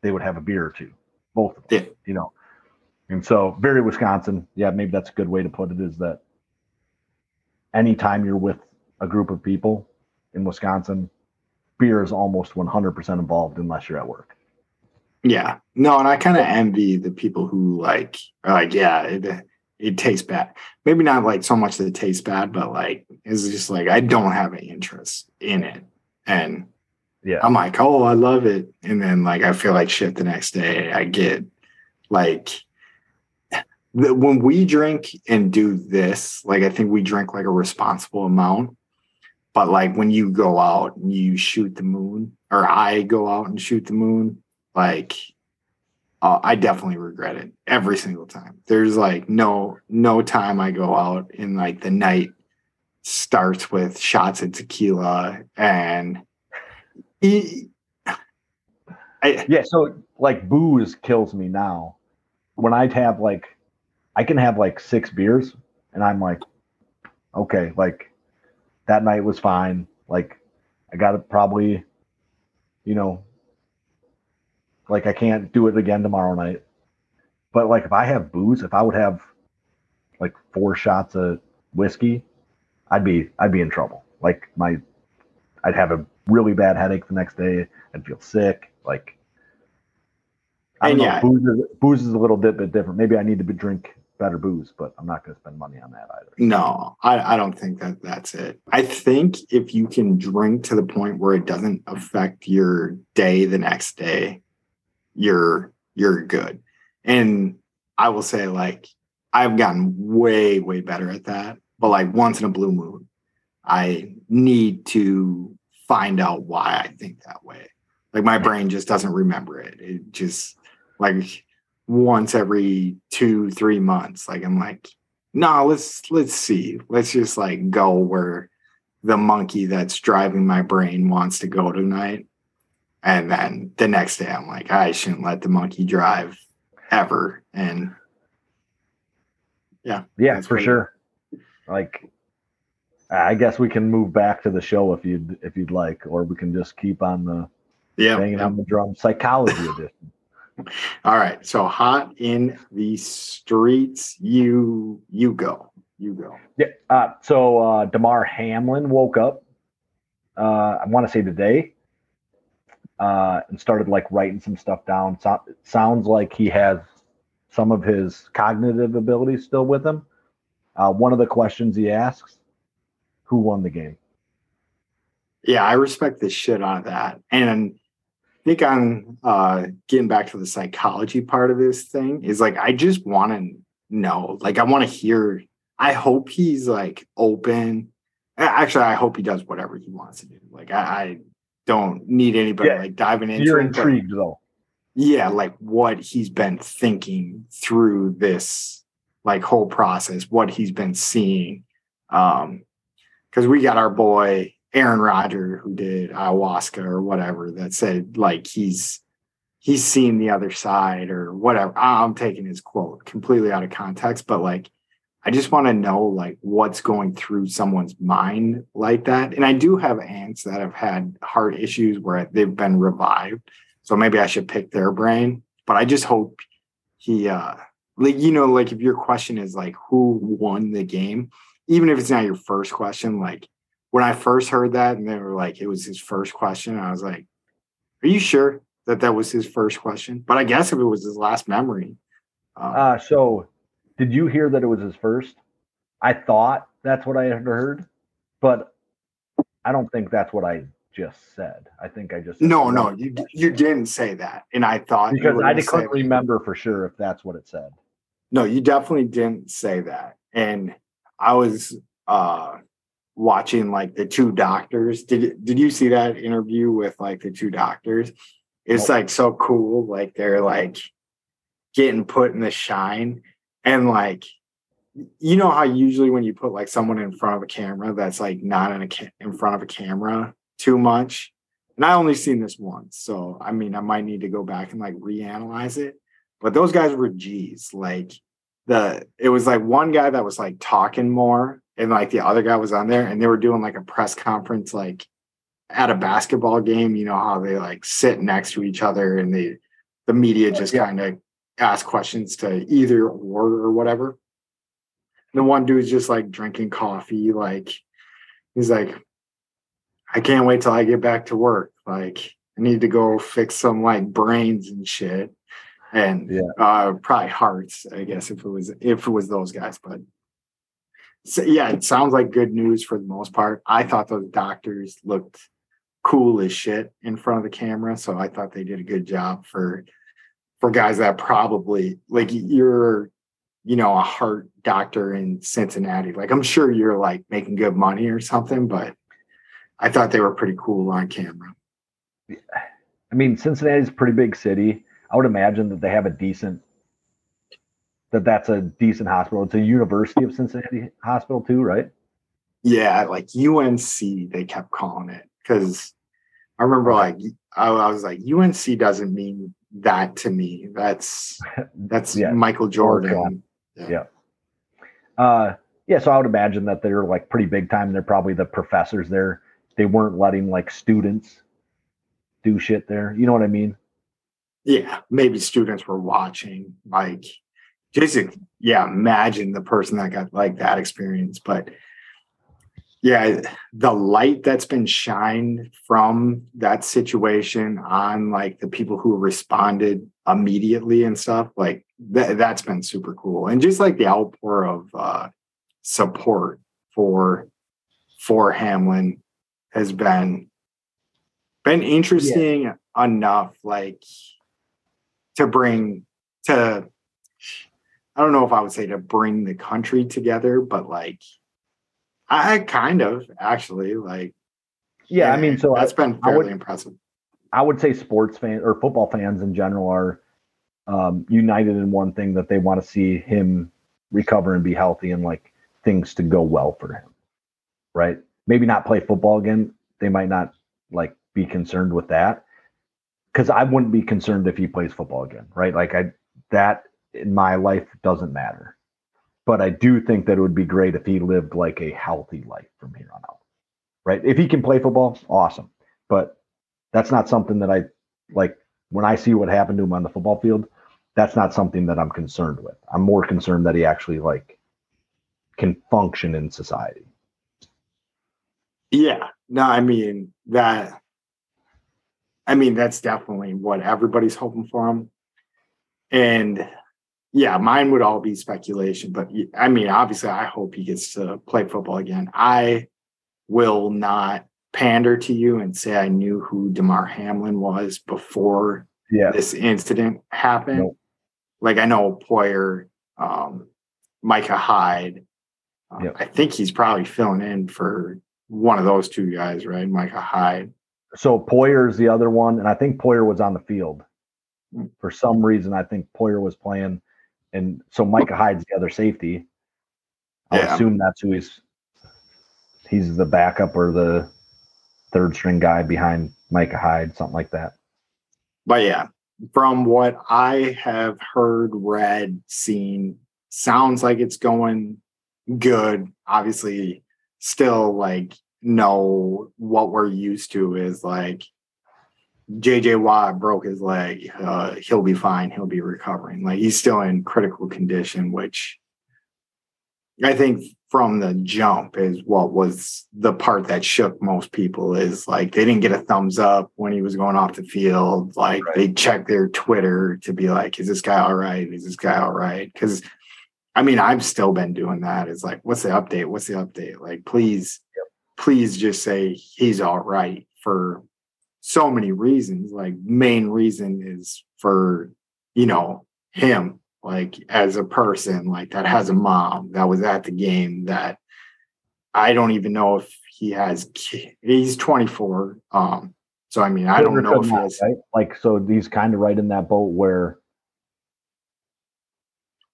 they would have a beer or two, both of them. Yeah. You know, and so very Wisconsin. Yeah, maybe that's a good way to put it. Is that anytime you're with a group of people in Wisconsin, beer is almost 100% involved unless you're at work. Yeah. No, and I kind of envy the people who like are like, yeah, it, it tastes bad. Maybe not like so much that it tastes bad, but like it's just like I don't have any interest in it. And yeah, I'm like, oh, I love it. And then like I feel like shit the next day. I get like the, when we drink and do this, like I think we drink like a responsible amount. But like when you go out and you shoot the moon, or I go out and shoot the moon, like uh, I definitely regret it every single time. There's like no no time I go out in like the night starts with shots of tequila and I, yeah. So like booze kills me now. When I'd have like, I can have like six beers, and I'm like, okay, like that night was fine. Like I got to probably, you know, like I can't do it again tomorrow night. But like if I have booze, if I would have like four shots of whiskey, I'd be I'd be in trouble. Like my I'd have a really bad headache the next day. I'd feel sick. Like I don't know, yeah. booze is, booze is a little bit, bit different. Maybe I need to be, drink better booze, but I'm not going to spend money on that either. No, I, I don't think that that's it. I think if you can drink to the point where it doesn't affect your day the next day, you're you're good. And I will say like I've gotten way way better at that. But like once in a blue moon, I need to find out why I think that way. Like my brain just doesn't remember it. It just like once every two, three months. Like I'm like, no, nah, let's let's see. Let's just like go where the monkey that's driving my brain wants to go tonight. And then the next day I'm like, I shouldn't let the monkey drive ever. And yeah. Yeah, for sure. Like I guess we can move back to the show if you'd if you'd like, or we can just keep on the yeah banging on the drum psychology edition. All right. So hot in the streets. You you go. You go. Yeah. Uh, so uh, Damar Hamlin woke up. Uh, I want to say today, uh, and started like writing some stuff down. So, sounds like he has some of his cognitive abilities still with him. Uh, one of the questions he asks who won the game. Yeah, I respect the shit out of that. And I think I'm uh, getting back to the psychology part of this thing is like, I just want to know, like, I want to hear. I hope he's like open. Actually, I hope he does whatever he wants to do. Like, I, I don't need anybody yeah, like diving into. You're intrigued though. Yeah, like what he's been thinking through this like whole process, what he's been seeing. Um, because we got our boy Aaron Rodger who did ayahuasca or whatever that said like he's he's seen the other side or whatever. I'm taking his quote completely out of context, but like I just want to know like what's going through someone's mind like that. And I do have aunts that have had heart issues where they've been revived. So maybe I should pick their brain. But I just hope he uh like you know, like if your question is like who won the game, even if it's not your first question, like when I first heard that and they were like, it was his first question, I was like, are you sure that that was his first question? But I guess if it was his last memory. Um, uh, so did you hear that it was his first? I thought that's what I had heard, but I don't think that's what I just said. I think I just no, no, you you didn't say that, and I thought because I couldn't remember for sure if that's what it said. No, you definitely didn't say that, and I was uh watching like the two doctors. Did did you see that interview with like the two doctors? It's like so cool. Like they're like getting put in the shine and like you know how usually when you put like someone in front of a camera that's like not in a ca- in front of a camera too much and i only seen this once so i mean i might need to go back and like reanalyze it but those guys were g's like the it was like one guy that was like talking more and like the other guy was on there and they were doing like a press conference like at a basketball game you know how they like sit next to each other and they the media just yeah. kind of ask questions to either or or whatever the one dude's just like drinking coffee like he's like i can't wait till i get back to work like i need to go fix some like brains and shit and yeah. uh, probably hearts, I guess, if it was if it was those guys. But so, yeah, it sounds like good news for the most part. I thought those doctors looked cool as shit in front of the camera, so I thought they did a good job for for guys that probably like you're you know a heart doctor in Cincinnati. Like I'm sure you're like making good money or something, but I thought they were pretty cool on camera. I mean, Cincinnati's a pretty big city I would imagine that they have a decent that that's a decent hospital. It's a University of Cincinnati hospital too, right? Yeah, like UNC, they kept calling it because I remember like I, I, was like UNC doesn't mean that to me. That's that's yeah. Michael Jordan. Yeah. yeah. Uh, yeah. So I would imagine that they're like pretty big time. They're probably the professors there. They weren't letting like students do shit there. You know what I mean? yeah, maybe students were watching, like just yeah, imagine the person that got like that experience. But yeah, the light that's been shined from that situation on like the people who responded immediately and stuff, like that that's been super cool. And just like the outpour of uh support for for Hamlin has been been interesting yeah. enough. Like to bring to I don't know if I would say to bring the country together, but like I kind of actually like yeah, I mean, so that's I, been I fairly would- impressive. I would say sports fans or football fans in general are um, united in one thing that they want to see him recover and be healthy and like things to go well for him. Right? Maybe not play football again. They might not like be concerned with that because I wouldn't be concerned if he plays football again. Right? Like I that in my life doesn't matter. But I do think that it would be great if he lived like a healthy life from here on out. Right? If he can play football, awesome. But that's not something that I like when I see what happened to him on the football field. That's not something that I'm concerned with. I'm more concerned that he actually like can function in society. Yeah. No, I mean that. I mean that's definitely what everybody's hoping for him, and yeah, mine would all be speculation. But I mean, obviously, I hope he gets to play football again. I will not pander to you and say I knew who Damar Hamlin was before Yeah. this incident happened. Nope. Like I know Poyer, um, Micah Hyde. Uh, Yep. I think he's probably filling in for one of those two guys, right? Micah Hyde. So Poyer's the other one, and I think Poyer was on the field. Hmm. For some reason, I think Poyer was playing, and so Micah Hyde's the other safety. I Yeah. assume that's who he's. He's the backup or the third string guy behind Micah Hyde, something like that. But yeah, from what I have heard, read, seen, sounds like it's going good. Obviously, still like no what we're used to is like JJ Watt broke his leg. Uh, he'll be fine. He'll be recovering. Like he's still in critical condition, which I think from the jump is what was the part that shook most people is like they didn't get a thumbs up when he was going off the field. Like Right. they checked their Twitter to be like, is this guy all right? Is this guy all right? Because I mean, I've still been doing that. It's like, what's the update? What's the update? Like, please, please just say he's all right for so many reasons. Like, main reason is for, you know, him, like as a person, like that has a mom that was at the game that I don't even know if he has he's 24. Um, so I mean, I don't know if he has right? Like, so he's kind of right in that boat where,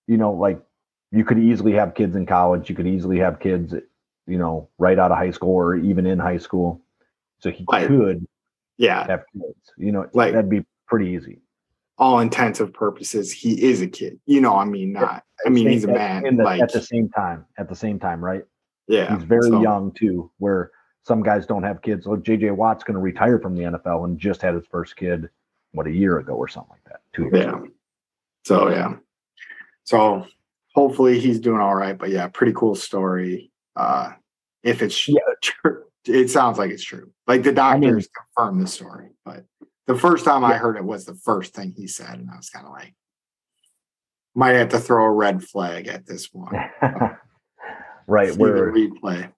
you know, like you could easily have kids in college, you could easily have kids, you know, right out of high school or even in high school. So he Right. could yeah, have kids, you know, Like- that'd be pretty easy. all intents intensive purposes, he is a kid. You know, I mean, not I mean, he's a man. the- like at the same time, at the same time, right? yeah, He's very so- young too, where some guys don't have kids. Like JJ Watt's going to retire from the NFL and just had his first kid, what, a year ago or something like that. Two years Yeah. ago. So yeah. So hopefully he's doing all right. But yeah, pretty cool story. Uh if it's Yeah. true, it sounds like it's true. Like the I mean- doctors confirmed the story, but the first time I heard it was the first thing he said, and I was kind of like, might have to throw a red flag at this one. right. See Where, replay.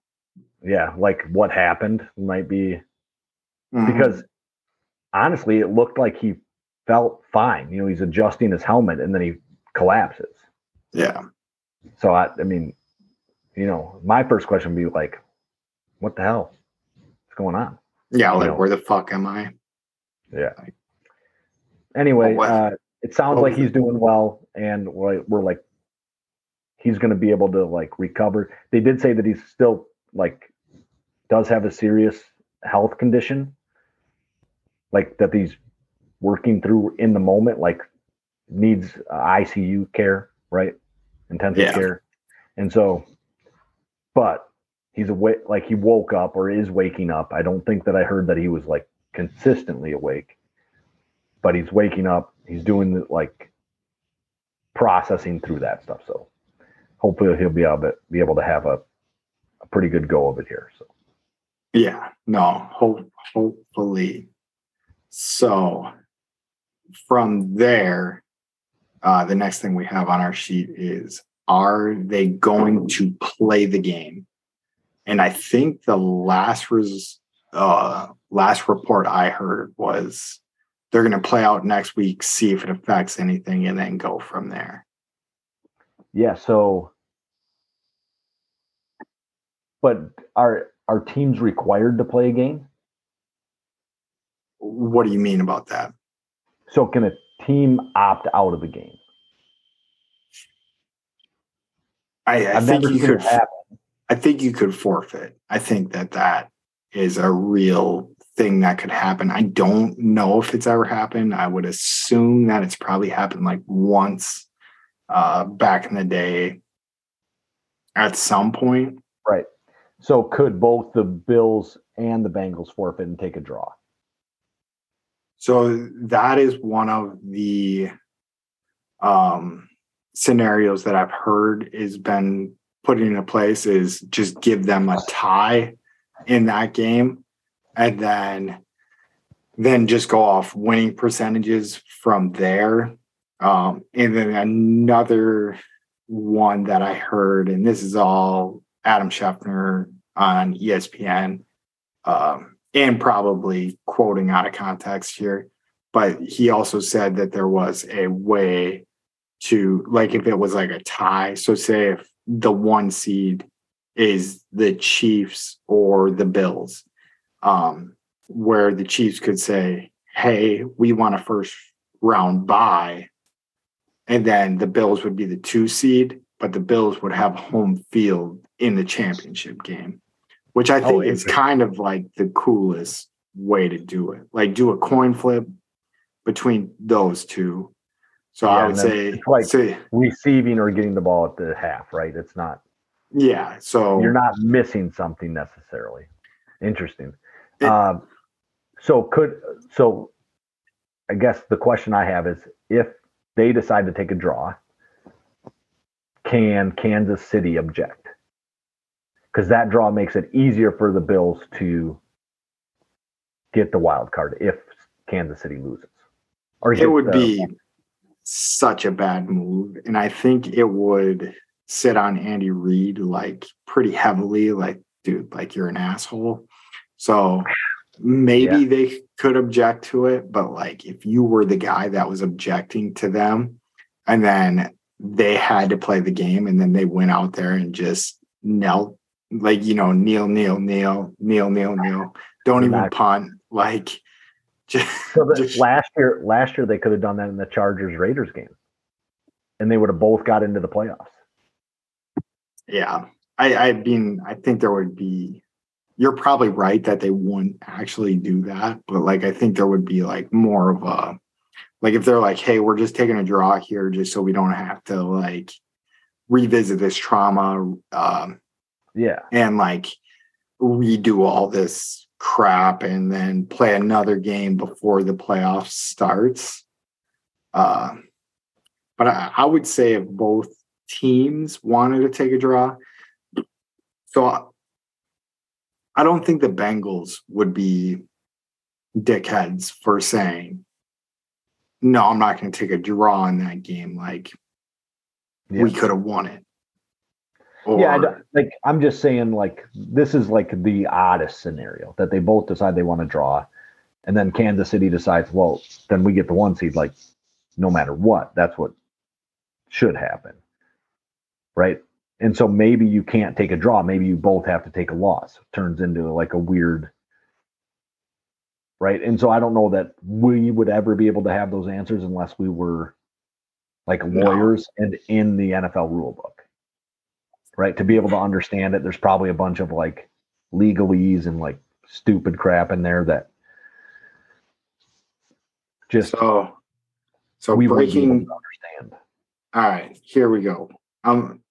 yeah, like what happened might be Mhm. because honestly, it looked like he felt fine. You know, he's adjusting his helmet and then he collapses. yeah, So I, I mean, you know, my first question would be like, what the hell? Going on? yeah, like know. where the fuck am I? Yeah. Anyway, uh, it sounds like he's doing well, and we're, we're like, he's going to be able to like recover. They did say that he's still like does have a serious health condition, like that he's working through in the moment, like needs uh, ICU care, right? Intensive Yeah. care, and so, but he's awake, like he woke up or is waking up. I don't think that I heard that he was like consistently awake but he's waking up. He's doing the, like processing through that stuff. So hopefully he'll be able to be able to have a, a pretty good go of it here. So Yeah, no, hope, hopefully. So from there, uh, the next thing we have on our sheet is are they going to play the game? And I think the last res- uh, last report I heard was they're going to play out next week, see if it affects anything, and then go from there. yeah. So, but are are teams required to play a game? What do you mean about that? So can a team opt out of the game? I, I I've think you could. happen. I think you could forfeit. I think that that is a real thing that could happen. I don't know if it's ever happened. I would assume that it's probably happened like once uh, back in the day at some point. Right. So could both the Bills and the Bengals forfeit and take a draw? So that is one of the um, scenarios that I've heard is been put into place is just give them a tie in that game and then then just go off winning percentages from there. Um, and then another one that I heard, and this is all Adam Schefter on ESPN, um, and probably quoting out of context here, but he also said that there was a way to, like, if it was like a tie, so say if the one seed is the Chiefs or the Bills, um, where the Chiefs could say, Hey, we want a first round bye. And then the Bills would be the two seed, but the Bills would have home field in the championship game, which I Oh, think is kind of like the coolest way to do it. Like do a coin flip between those two. So Yeah, I would say, it's like- say, Receiving or getting the ball at the half, right? It's not yeah. So you're not missing something necessarily. Interesting. It- um, so could so I guess the question I have is if they decide to take a draw, can Kansas City object? Because that draw makes it easier for the Bills to get the wild card if Kansas City loses. Or it would the- be such a bad move. And i think it would sit on andy reid like pretty heavily like dude like you're an asshole. So maybe Yeah. they could object to it but like if you were the guy that was objecting to them and then they had to play the game and then they went out there and just knelt like you know kneel kneel kneel kneel kneel kneel. Don't even punt. Like So last year, last year they could have done that in the Chargers Raiders game, and they would have both got into the playoffs. Yeah. I, I mean, I think there would be, you're probably right that they wouldn't actually do that. But like, I think there would be like more of a, like if they're like, hey, we're just taking a draw here just so we don't have to like revisit this trauma um, Yeah, and like redo all this crap and then play another game before the playoffs starts. Uh, but I, I would say if both teams wanted to take a draw, so I, I don't think the Bengals would be dickheads for saying, no, I'm not going to take a draw in that game. Like yeah. we could have won it. Yeah. I like I'm just saying, like this is like the oddest scenario that they both decide they want to draw, and then Kansas City decides, well, then we get the one seed. Like, no matter what, that's what should happen, right? And so maybe you can't take a draw. Maybe you both have to take a loss. Turns into like a weird, right? And so I don't know that we would ever be able to have those answers unless we were like No. lawyers and in the NFL rule book, right? To be able to understand it, there's probably a bunch of like legalese and like stupid crap in there that just so, so we breaking understand. All right, here we go. I'm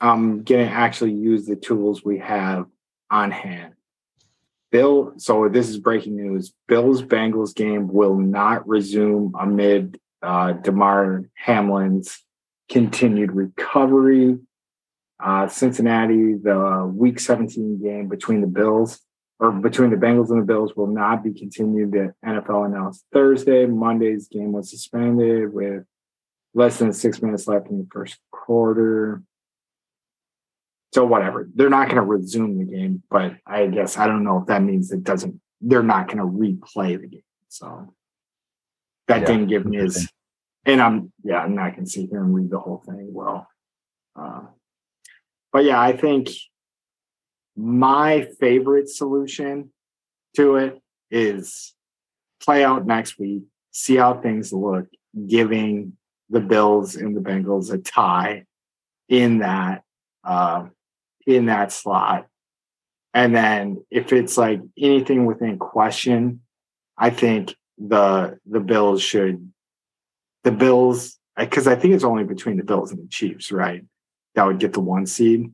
I'm gonna actually use the tools we have on hand. Bill, so this is breaking news. Bills Bengals game will not resume amid uh, Damar Hamlin's continued recovery. Uh, Cincinnati, the Week 17 game between the Bills or between the Bengals and the Bills will not be continued. The NFL announced Thursday. Monday's game was suspended with less than six minutes left in the first quarter. So whatever, they're not going to resume the game, but I guess I don't know if that means it doesn't. They're not going to replay the game. So that Yeah, didn't give me as, and I'm yeah, I'm not going to sit here and read the whole thing. Well, uh, but yeah, I think my favorite solution to it is play out next week, see how things look, giving the Bills and the Bengals a tie in that uh, in that slot. And then if it's like anything within question, I think the the Bills should the Bills because I think it's only between the Bills and the Chiefs, right? That would get the one seed.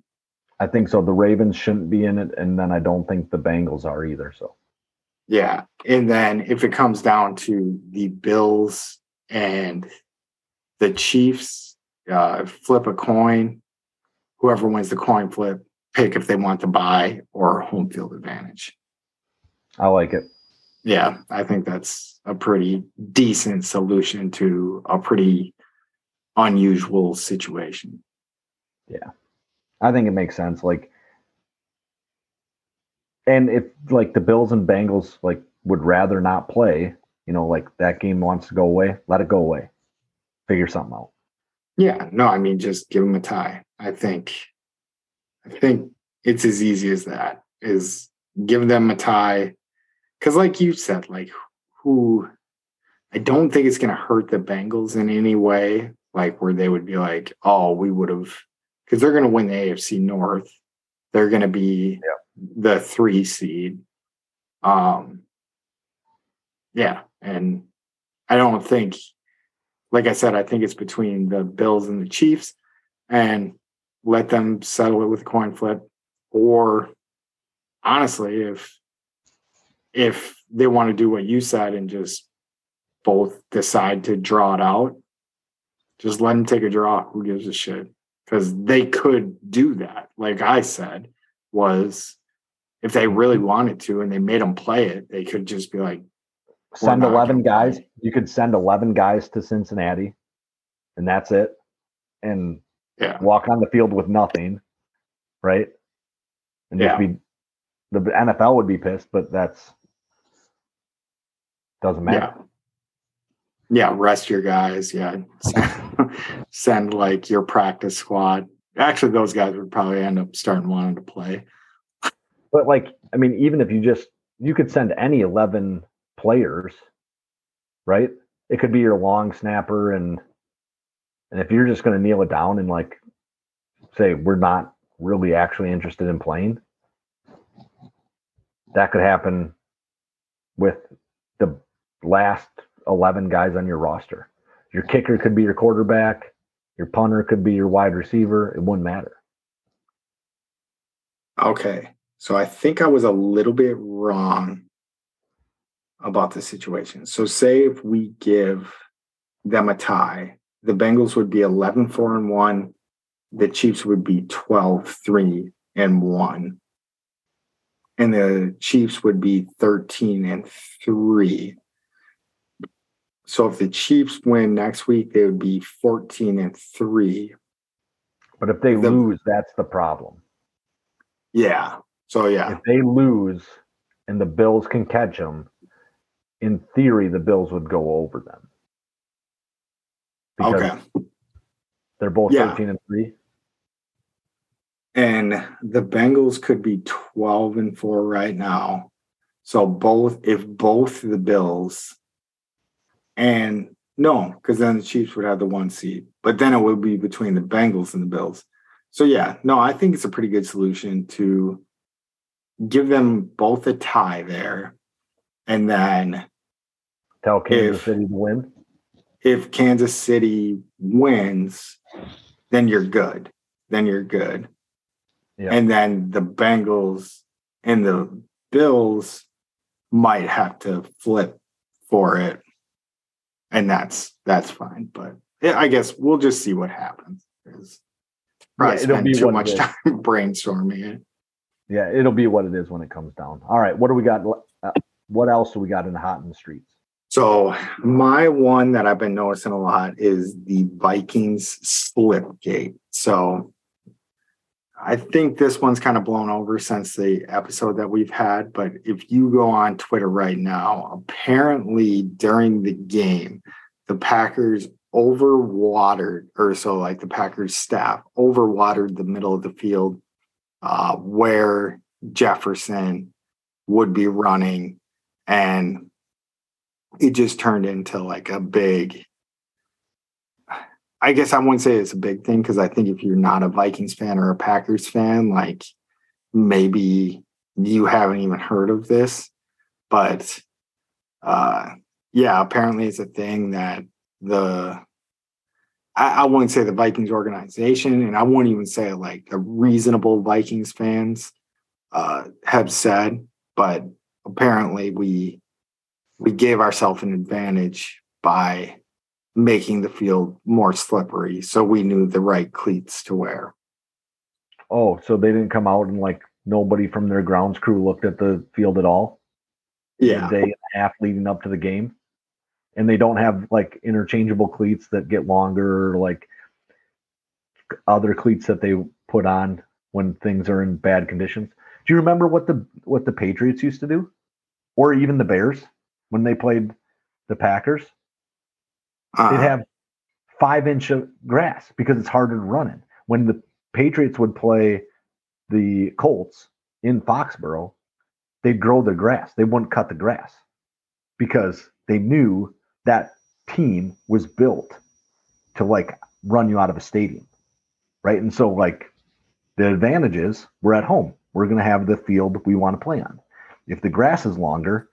I think so. The Ravens shouldn't be in it, and then I don't think the Bengals are either. So, yeah. And then if it comes down to the Bills and the Chiefs, uh, flip a coin. Whoever wins the coin flip, pick if they want to buy or home field advantage. I like it. Yeah, I think that's a pretty decent solution to a pretty unusual situation. Yeah. I think it makes sense. Like, and if like the Bills and Bengals like would rather not play, you know, like that game wants to go away, let it go away. Figure something out. Yeah, no, I mean just give them a tie. I think I think it's as easy as that. Is give them a tie. Cause like you said, like who I don't think it's gonna hurt the Bengals in any way, like where they would be like, oh, we would have because they're gonna win the AFC North. They're gonna be yeah. the three seed. Um yeah, and I don't think like I said, I think it's between the Bills and the Chiefs, and let them settle it with a coin flip. Or honestly, if if they want to do what you said and just both decide to draw it out, just let them take a draw. Who gives a shit? Because they could do that. Like I said, was if they really wanted to and they made them play it, they could just be like, send 11 guys. Play. You could send 11 guys to Cincinnati and that's it. And yeah. walk on the field with nothing. Right. And yeah. be, the NFL would be pissed, but that's doesn't matter. Yeah. Yeah, rest your guys. Yeah. Send like your practice squad. Actually, those guys would probably end up starting wanting to play. But like, I mean, even if you just you could send any 11 players, right? It could be your long snapper and and if you're just going to kneel it down and like say we're not really actually interested in playing, that could happen with the last 11 guys on your roster. Your kicker could be your quarterback, your punter could be your wide receiver, it wouldn't matter. Okay. So I think I was a little bit wrong about the situation. So, say if we give them a tie, the Bengals would be 11 4 and 1, the Chiefs would be 12 3 and 1. And the Chiefs would be 13 and 3. So if the Chiefs win next week, they would be 14 and 3. But if they the, lose, that's the problem. Yeah. So yeah. If they lose and the Bills can catch them, in theory, the Bills would go over them. Okay. They're both yeah. 13 and 3. And the Bengals could be 12 and 4 right now. So both if both the Bills and no, because then the Chiefs would have the one seed. But then it would be between the Bengals and the Bills. So yeah, no, I think it's a pretty good solution to give them both a tie there. And then Tell Kansas if, City to win. If Kansas City wins, then you're good. Then you're good. Yeah. And then the Bengals and the Bills might have to flip for it. And that's that's fine. But yeah, I guess we'll just see what happens. Probably yeah, spend too much time brainstorming it. Yeah, it'll be what it is when it comes down. All right, what do we got? Uh, what else do we got in the hot in the streets? So my one that I've been noticing a lot is the Vikings slip gate. So I think this one's kind of blown over since the episode that we've had. But if you go on Twitter right now, apparently during the game, the Packers overwatered, or so like the Packers staff overwatered the middle of the field uh, where Jefferson would be running. And it just turned into like a big I guess I wouldn't say it's a big thing because I think if you're not a Vikings fan or a Packers fan, like maybe you haven't even heard of this. But uh yeah, apparently it's a thing that the I, I wouldn't say the Vikings organization, and I wouldn't even say like the reasonable Vikings fans uh, have said, but apparently we we gave ourselves an advantage by making the field more slippery, so we knew the right cleats to wear. Oh, so they didn't come out and like nobody from their grounds crew looked at the field at all? Yeah. day and a half leading up to the game? and they don't have like interchangeable cleats that get longer or like other cleats that they put on when things are in bad conditions. Do you remember what the what the Patriots used to do? Or even the Bears when they played the Packers? Uh, They'd have five inch of grass because it's harder to run in. When the Patriots would play the Colts in Foxborough, they'd grow the grass. They wouldn't cut the grass because they knew that team was built to like run you out of a stadium. Right. And so, like, the advantages we're at home. We're going to have the field we want to play on. If the grass is longer,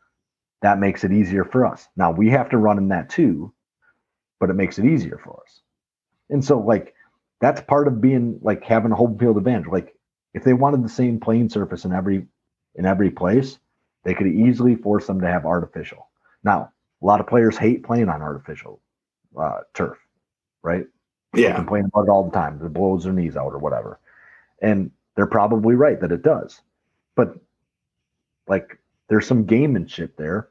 that makes it easier for us. Now we have to run in that too, but it makes it easier for us. And so, like, that's part of being like having a home field advantage. Like, if they wanted the same playing surface in every in every place, they could easily force them to have artificial. Now, a lot of players hate playing on artificial uh, turf, right? They yeah. complain about it all the time. It blows their knees out or whatever. And they're probably right that it does. But like there's some gamemanship there.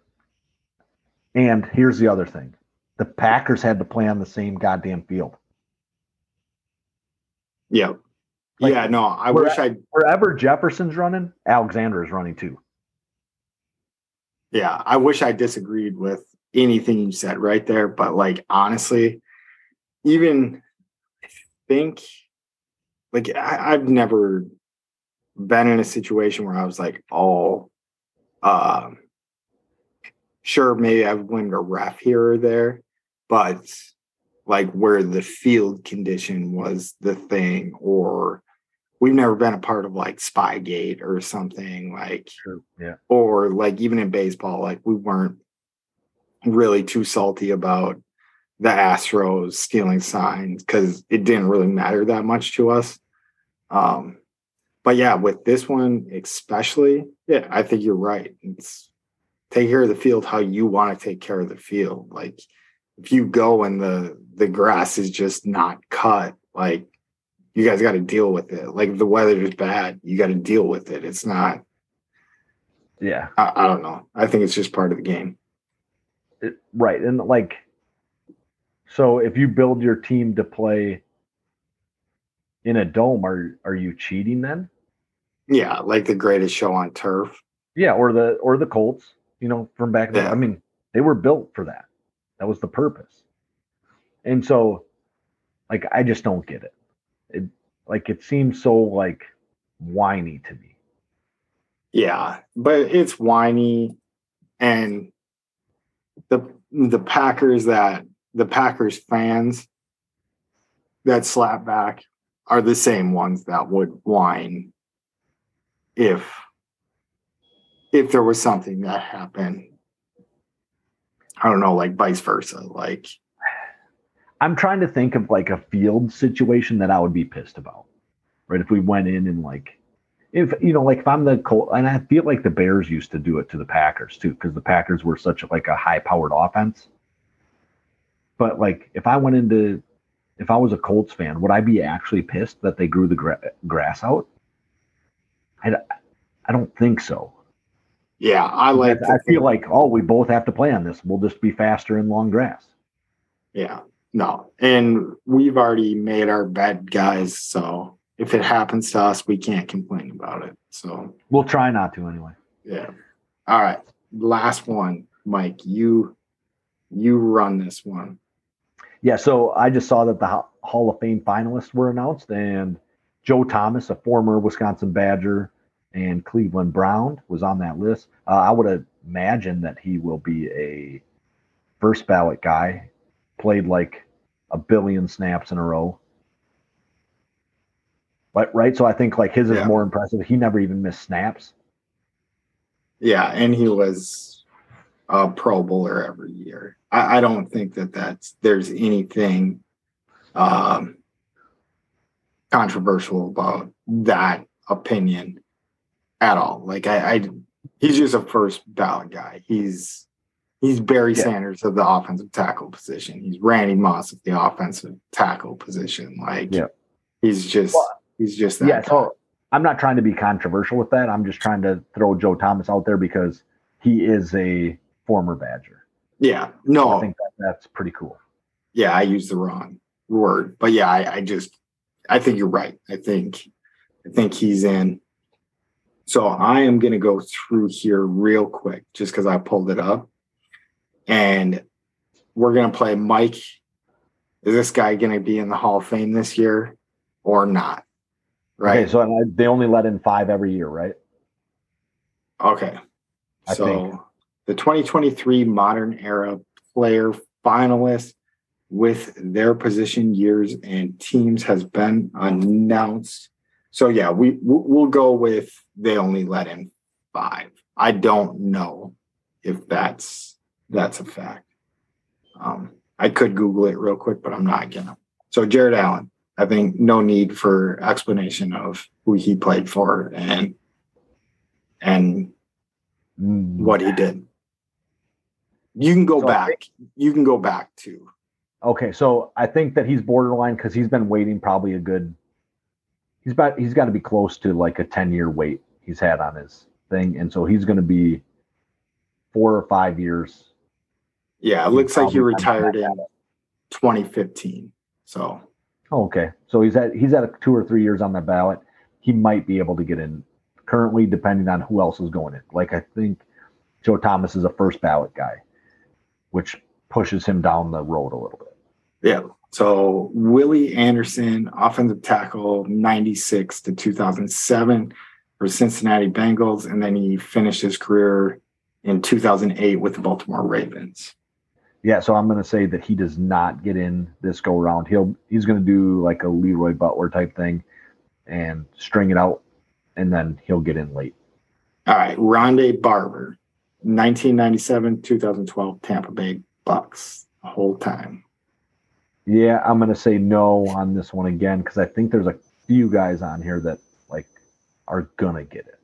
And here's the other thing. The Packers had to play on the same goddamn field. Yeah. Like, yeah, no, I we're wish I Wherever Jefferson's running, Alexander is running too. yeah, I wish I disagreed with anything you said right there, but like honestly, even I think like I, I've never been in a situation where I was like, oh, um, sure, maybe I've blamed a ref here or there, but like where the field condition was the thing, or we've never been a part of like Spygate or something like. Yeah. or like even in baseball, like we weren't really too salty about the Astros stealing signs because it didn't really matter that much to us. Um, but yeah, with this one especially, yeah, I think you're right. It's take care of the field how you want to take care of the field. Like if you go and the the grass is just not cut, like you guys got to deal with it. Like if the weather is bad, you got to deal with it. It's not. Yeah. I, I don't know. I think it's just part of the game. It- right. And like, so if you build your team to play in a dome, are are you cheating then? Yeah, like the greatest show on turf. Yeah, or the or the Colts, you know, from back then. Yeah. I mean, they were built for that. That was the purpose. And so, like, I just don't get it. It like it seems so like whiny to me. Yeah, but it's whiny, and the the Packers that the Packers fans that slap back are the same ones that would whine if if there was something that happened. I don't know, like vice versa. Like, I'm trying to think of like a field situation that I would be pissed about. Right? If we went in and like if you know, like if I'm the Col and I feel like the Bears used to do it to the Packers too, because the Packers were such like a high powered offense. But like if I went into if I was a Colts fan, would I be actually pissed that they grew the gra- grass out? I, I don't think so. Yeah, I like. I to feel like, oh, we both have to play on this. We'll just be faster in long grass. Yeah, no. And we've already made our bet, guys. So if it happens to us, we can't complain about it. So, We'll try not to anyway. yeah. All right. Last one, Mike. You you run this one. Yeah, so I just saw that the Hall of Fame finalists were announced, and Joe Thomas, a former Wisconsin Badger and Cleveland Brown, was on that list. Uh, I would imagine that he will be a first ballot guy, played like a billion snaps in a row. But right, so I think like his is Yeah. more impressive. He never even missed snaps. Yeah, and he was a Pro Bowler every year. I, I don't think that that's there's anything um, controversial about that opinion at all. Like I, I, he's just a first ballot guy. He's he's Barry Yeah. Sanders of the offensive tackle position. He's Randy Moss of the offensive tackle position. Like Yeah. he's just Well, he's just that yeah, guy. so I'm not trying to be controversial with that. I'm just trying to throw Joe Thomas out there because he is a former Badger. yeah. No. I think that, that's pretty cool. yeah, I used the wrong word, but yeah, I, I just, I think you're right. I think, I think he's in. So I am going to go through here real quick, just because I pulled it up, and we're going to play Mike. Is this guy going to be in the Hall of Fame this year or not? Right. Okay, so they only let in five every year, right? Okay. I so think. the 2023 modern era player finalist with their position years and teams has been announced. So yeah, we we'll go with they only let in five. I don't know if that's that's a fact. Um, I could Google it real quick, but I'm not gonna. So Jared Allen, I think no need for explanation of who he played for and and Mm, what he did. You can go So- back. You can go back to. Okay, so I think that he's borderline because he's been waiting probably a good. He's about he's got to be close to like a ten year wait he's had on his thing, and so he's going to be four or five years. Yeah, it looks like he retired in 2015. So Oh, okay, so he's at he's at two or three years on the ballot. He might be able to get in currently, depending on who else is going in. Like I think Joe Thomas is a first ballot guy, which pushes him down the road a little bit. yeah. So Willie Anderson, offensive tackle, 96 to 2007 for Cincinnati Bengals, and then he finished his career in 2008 with the Baltimore Ravens. Yeah, so I'm going to say that he does not get in this go round. He'll he's going to do like a Leroy Butler type thing and string it out, and then he'll get in late. All right, Rondé Barber, 1997, 2012 Tampa Bay Bucks, the whole time. Yeah, I'm going to say no on this one again because I think there's a few guys on here that are gonna get it.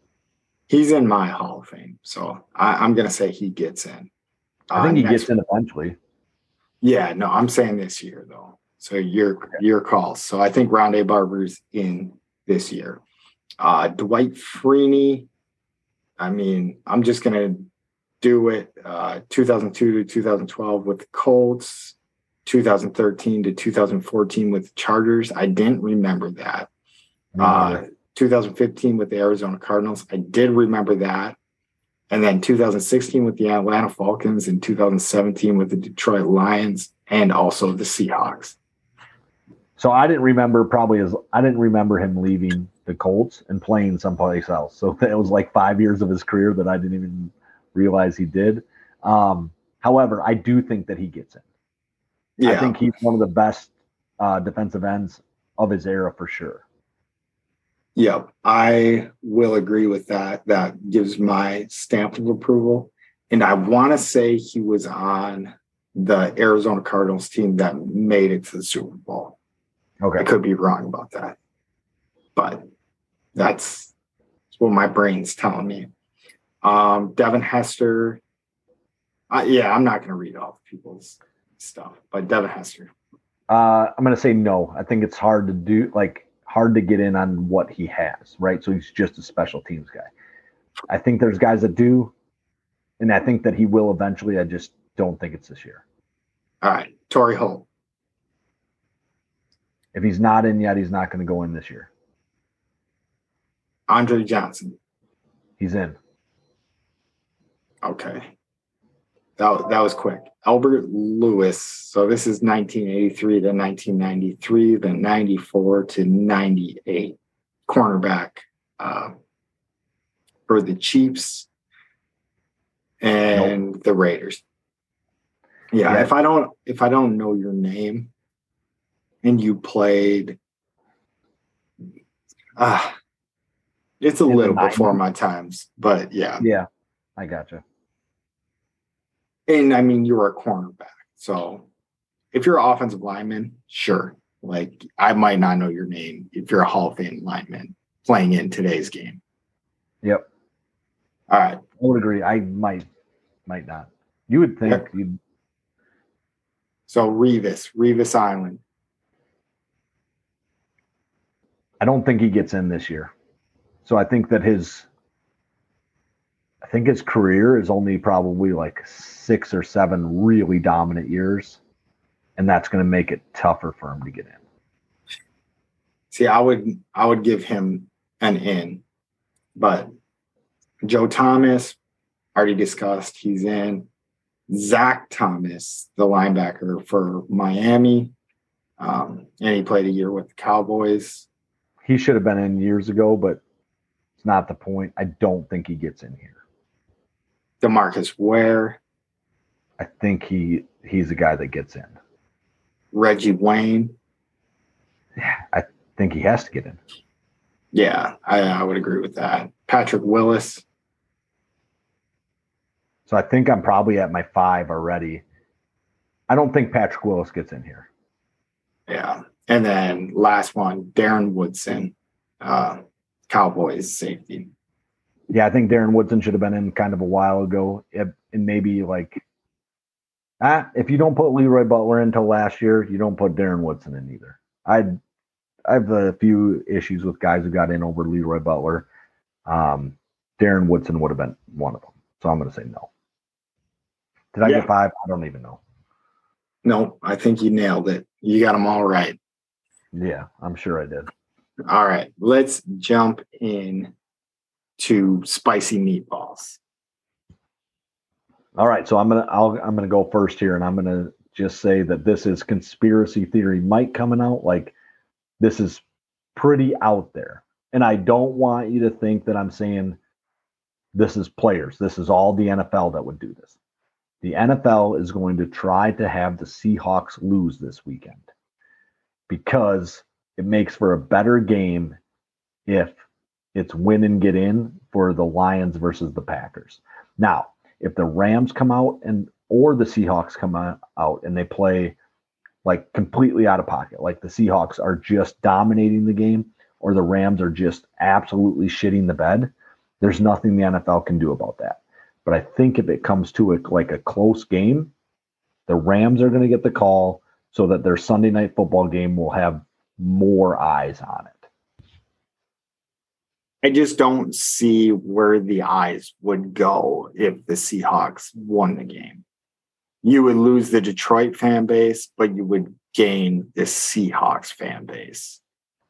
He's in my Hall of Fame, so I, I'm going to say he gets in. I think Uh, he gets in eventually. Yeah, no, I'm saying this year though. So your your calls. So I think Rondé Barber's in this year. Uh Dwight Freeney. I mean, I'm just gonna do it uh 2002 to 2012 with the Colts, 2013 to 2014 with the Chargers. I didn't remember that. Uh 2015 with the Arizona Cardinals. I did remember that. And then 2016 with the Atlanta Falcons and 2017 with the Detroit Lions and also the Seahawks. So I didn't remember probably as I didn't remember him leaving the Colts and playing someplace else. So it was like five years of his career that I didn't even realize he did. Um, however, I do think that he gets in. I think he's one of the best uh, defensive ends of his era for sure. Yep, I will agree with that. That gives my stamp of approval. And I want to say he was on the Arizona Cardinals team that made it to the Super Bowl. Okay. I could be wrong about that, but that's, that's what my brain's telling me. Um, Devin Hester. Uh, yeah, I'm not going to read all people's stuff, but Devin Hester. Uh, I'm gonna say no. I think it's hard to do like hard to get in on what he has, right? So he's just a special teams guy. I think there's guys that do, and I think that he will eventually. I just don't think it's this year. All right, Torry Holt. If he's not in yet, he's not going to go in this year. Andre Johnson. He's in. Okay. That, that was quick. Albert Lewis. So this is 1983 to 1993, then 94 to 98. Cornerback uh, for the Chiefs and the Raiders. Yeah, Yeah. if I don't if I don't know your name and you played ah it's a In little before my times, but yeah. Yeah, I gotcha. And I mean you were a cornerback. So if you're an offensive lineman, sure. Like I might not know your name if you're a Hall of Fame lineman playing in today's game. Yep, All right. I would agree. I might, might not. You would think Yeah. you'd So Revis, Revis Island. I don't think he gets in this year. So I think that his think his career is only probably like six or seven really dominant years. And that's going to make it tougher for him to get in. See, I would I would give him an in, but Joe Thomas, already discussed, he's in. Zach Thomas, the linebacker for Miami, um, and he played a year with the Cowboys. He should have been in years ago, but it's not the point. I don't think he gets in here. Demarcus Ware, I think he he's the guy that gets in. Reggie Wayne. Yeah, I think he has to get in. Yeah, I, I would agree with that. Patrick Willis. So I think I'm probably at my five already. I don't think Patrick Willis gets in here. Yeah. And then last one, Darren Woodson, uh, Cowboys safety. Yeah, I think Darren Woodson should have been in kind of a while ago. It, and maybe like, ah, if you don't put Leroy Butler until last year, you don't put Darren Woodson in either. I I have a few issues with guys who got in over Leroy Butler. Um, Darren Woodson would have been one of them. So I'm going to say no. Did I Yeah. get five? I don't even know. No, I think you nailed it. You got them all right. Yeah, I'm sure I did. All right, let's jump in to spicy meatballs. All right, so I'm gonna I'll, I'm gonna go first here, and I'm gonna just say that this is conspiracy theory Mike coming out. Like this is pretty out there, and I don't want you to think that I'm saying this is players. This is all the NFL that would do this. The NFL is going to try to have the Seahawks lose this weekend because it makes for a better game if it's win and get in for the Lions versus the Packers. Now, if the Rams come out and or the Seahawks come out and they play like completely out of pocket, like the Seahawks are just dominating the game or the Rams are just absolutely shitting the bed, there's nothing the NFL can do about that. But I think if it comes to it like a close game, the Rams are going to get the call so that their Sunday night football game will have more eyes on it. I just don't see where the eyes would go if the Seahawks won the game. You would lose the Detroit fan base, but you would gain the Seahawks fan base.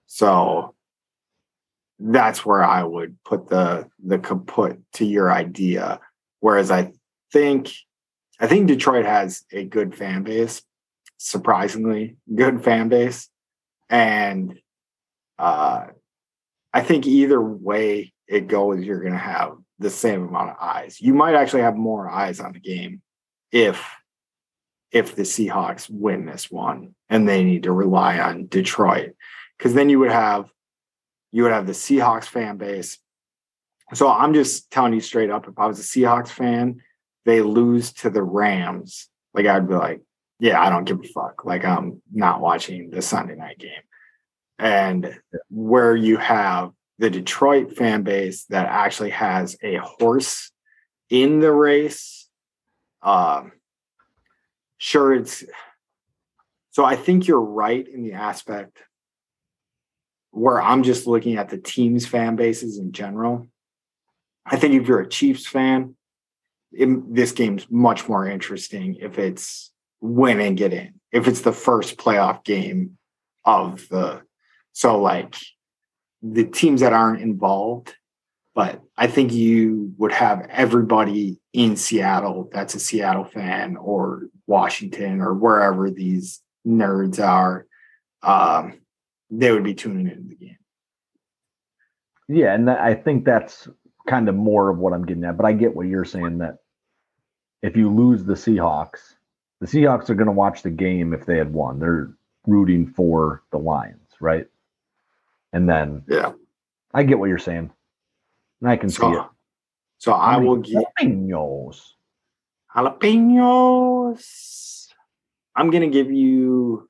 So that's where I would put the the kaput to your idea. Whereas I think I think Detroit has a good fan base, surprisingly good fan base. And uh I think either way it goes, you're going to have the same amount of eyes. You might actually have more eyes on the game if if the Seahawks win this one and they need to rely on Detroit because then you would have you would have the Seahawks fan base. So I'm just telling you straight up if I was a Seahawks fan, they lose to the Rams, like I'd be like, yeah, I don't give a fuck. Like I'm not watching the Sunday night game and where you have the Detroit fan base that actually has a horse in the race. Um, sure, it's so I think you're right in the aspect where I'm just looking at the team's fan bases in general. I think if you're a Chiefs fan, it- this game's much more interesting if it's win and get in, if it's the first playoff game of the so like the teams that aren't involved, but I think you would have everybody in Seattle that's a Seattle fan or Washington or wherever these nerds are. Um, they would be tuning into the game. Yeah, and that, I think that's kind of more of what I'm getting at. But I get what you're saying that if you lose the Seahawks, the Seahawks are going to watch the game if they had won. They're rooting for the Lions, right? And then Yeah. I get what you're saying. And I can so, see it. So, so I will give Jalapenos. jalapenos. I'm gonna give you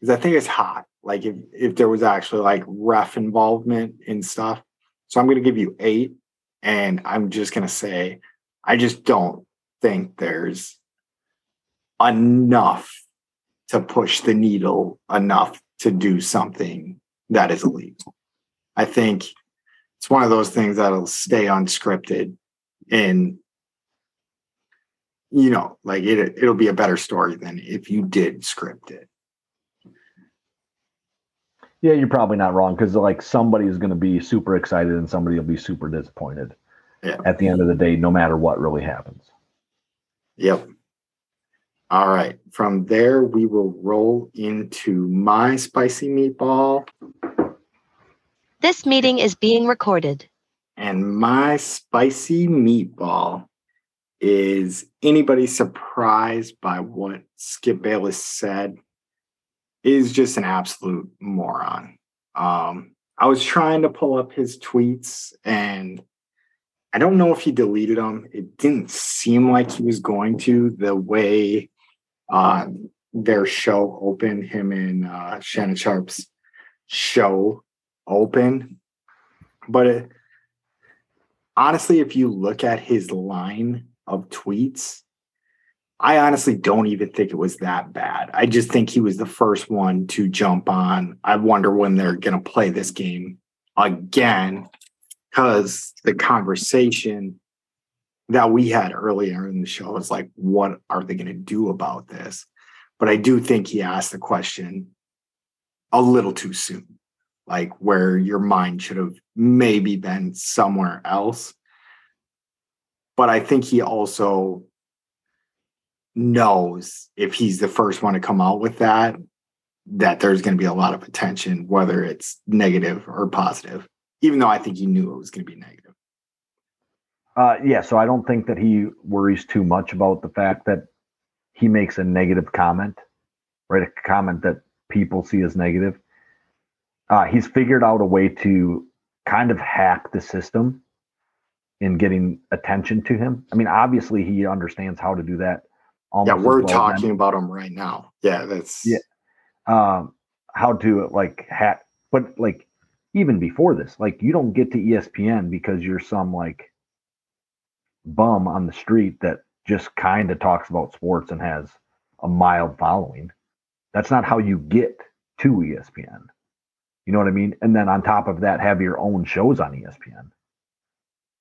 because I think it's hot. Like if if there was actually like ref involvement in stuff. So I'm gonna give you eight, and I'm just gonna say I just don't think there's enough to push the needle enough to do something that is illegal. I think it's one of those things that'll stay unscripted and you know like it it'll be a better story than if you did script it Yeah, you're probably not wrong because like somebody is going to be super excited and somebody will be super disappointed. Yeah. At the end of the day, no matter what really happens. yep all right from there we will roll into my spicy meatball. This meeting is being recorded. and my spicy meatball is anybody surprised by what skip bayless said? Is just an absolute moron. Um i was trying to pull up his tweets and i don't know if he deleted them it didn't seem like he was going to the way uh their show open, him and uh shannon sharpe's show open but it, honestly, if you look at his line of tweets, I honestly don't even think it was that bad. I just think he was the first one to jump on. I wonder when they're going to play this game again because the conversation that we had earlier in the show was like, what are they going to do about this? But I do think he asked the question a little too soon like where your mind should have maybe been somewhere else. But I think he also knows if he's the first one to come out with that, that there's going to be a lot of attention, whether it's negative or positive, even though I think he knew it was going to be negative. Uh, yeah, so I don't think that he worries too much about the fact that he makes a negative comment, right? A comment that people see as negative. Uh, he's figured out a way to kind of hack the system in getting attention to him. I mean, obviously, he understands how to do that. Yeah, we're well talking any- about him right now. Yeah, that's Yeah. um, how to like hack, but like even before this, like you don't get to ESPN because you're some like bum on the street that just kind of talks about sports and has a mild following. That's not how you get to ESPN. You know what I mean? And then on top of that, have your own shows on ESPN.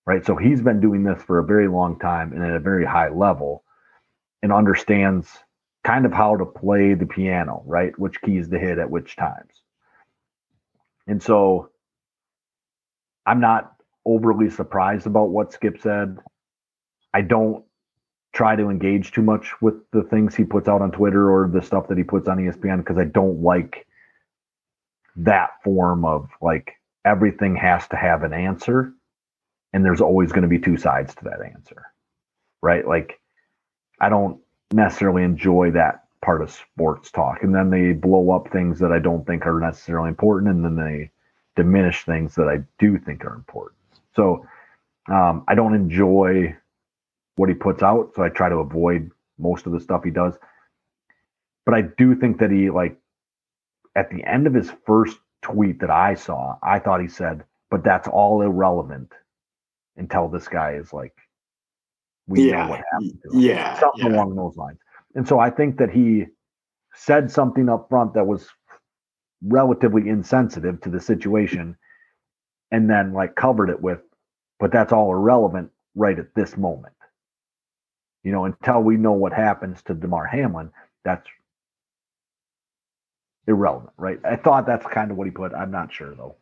Right. So he's been doing this for a very long time and at a very high level and understands kind of how to play the piano, right? Which keys to hit at which times. And so I'm not overly surprised about what Skip said. I don't try to engage too much with the things he puts out on Twitter or the stuff that he puts on ESPN because I don't like that form of like everything has to have an answer and there's always going to be two sides to that answer. Right? Like I don't necessarily enjoy that part of sports talk. And then they blow up things that I don't think are necessarily important, and then they diminish things that I do think are important. So um, I don't enjoy what he puts out, so I try to avoid most of the stuff he does. But I do think that he like at the end of his first tweet that I saw, I thought he said, "But that's all irrelevant until this guy is like." We know yeah, what happened to him yeah, something yeah. along those lines. And so I think that he said something up front that was relatively insensitive to the situation and then like covered it with, but that's all irrelevant right at this moment. You know, until we know what happens to Damar Hamlin, that's irrelevant, right? I thought that's kind of what he put. I'm not sure though.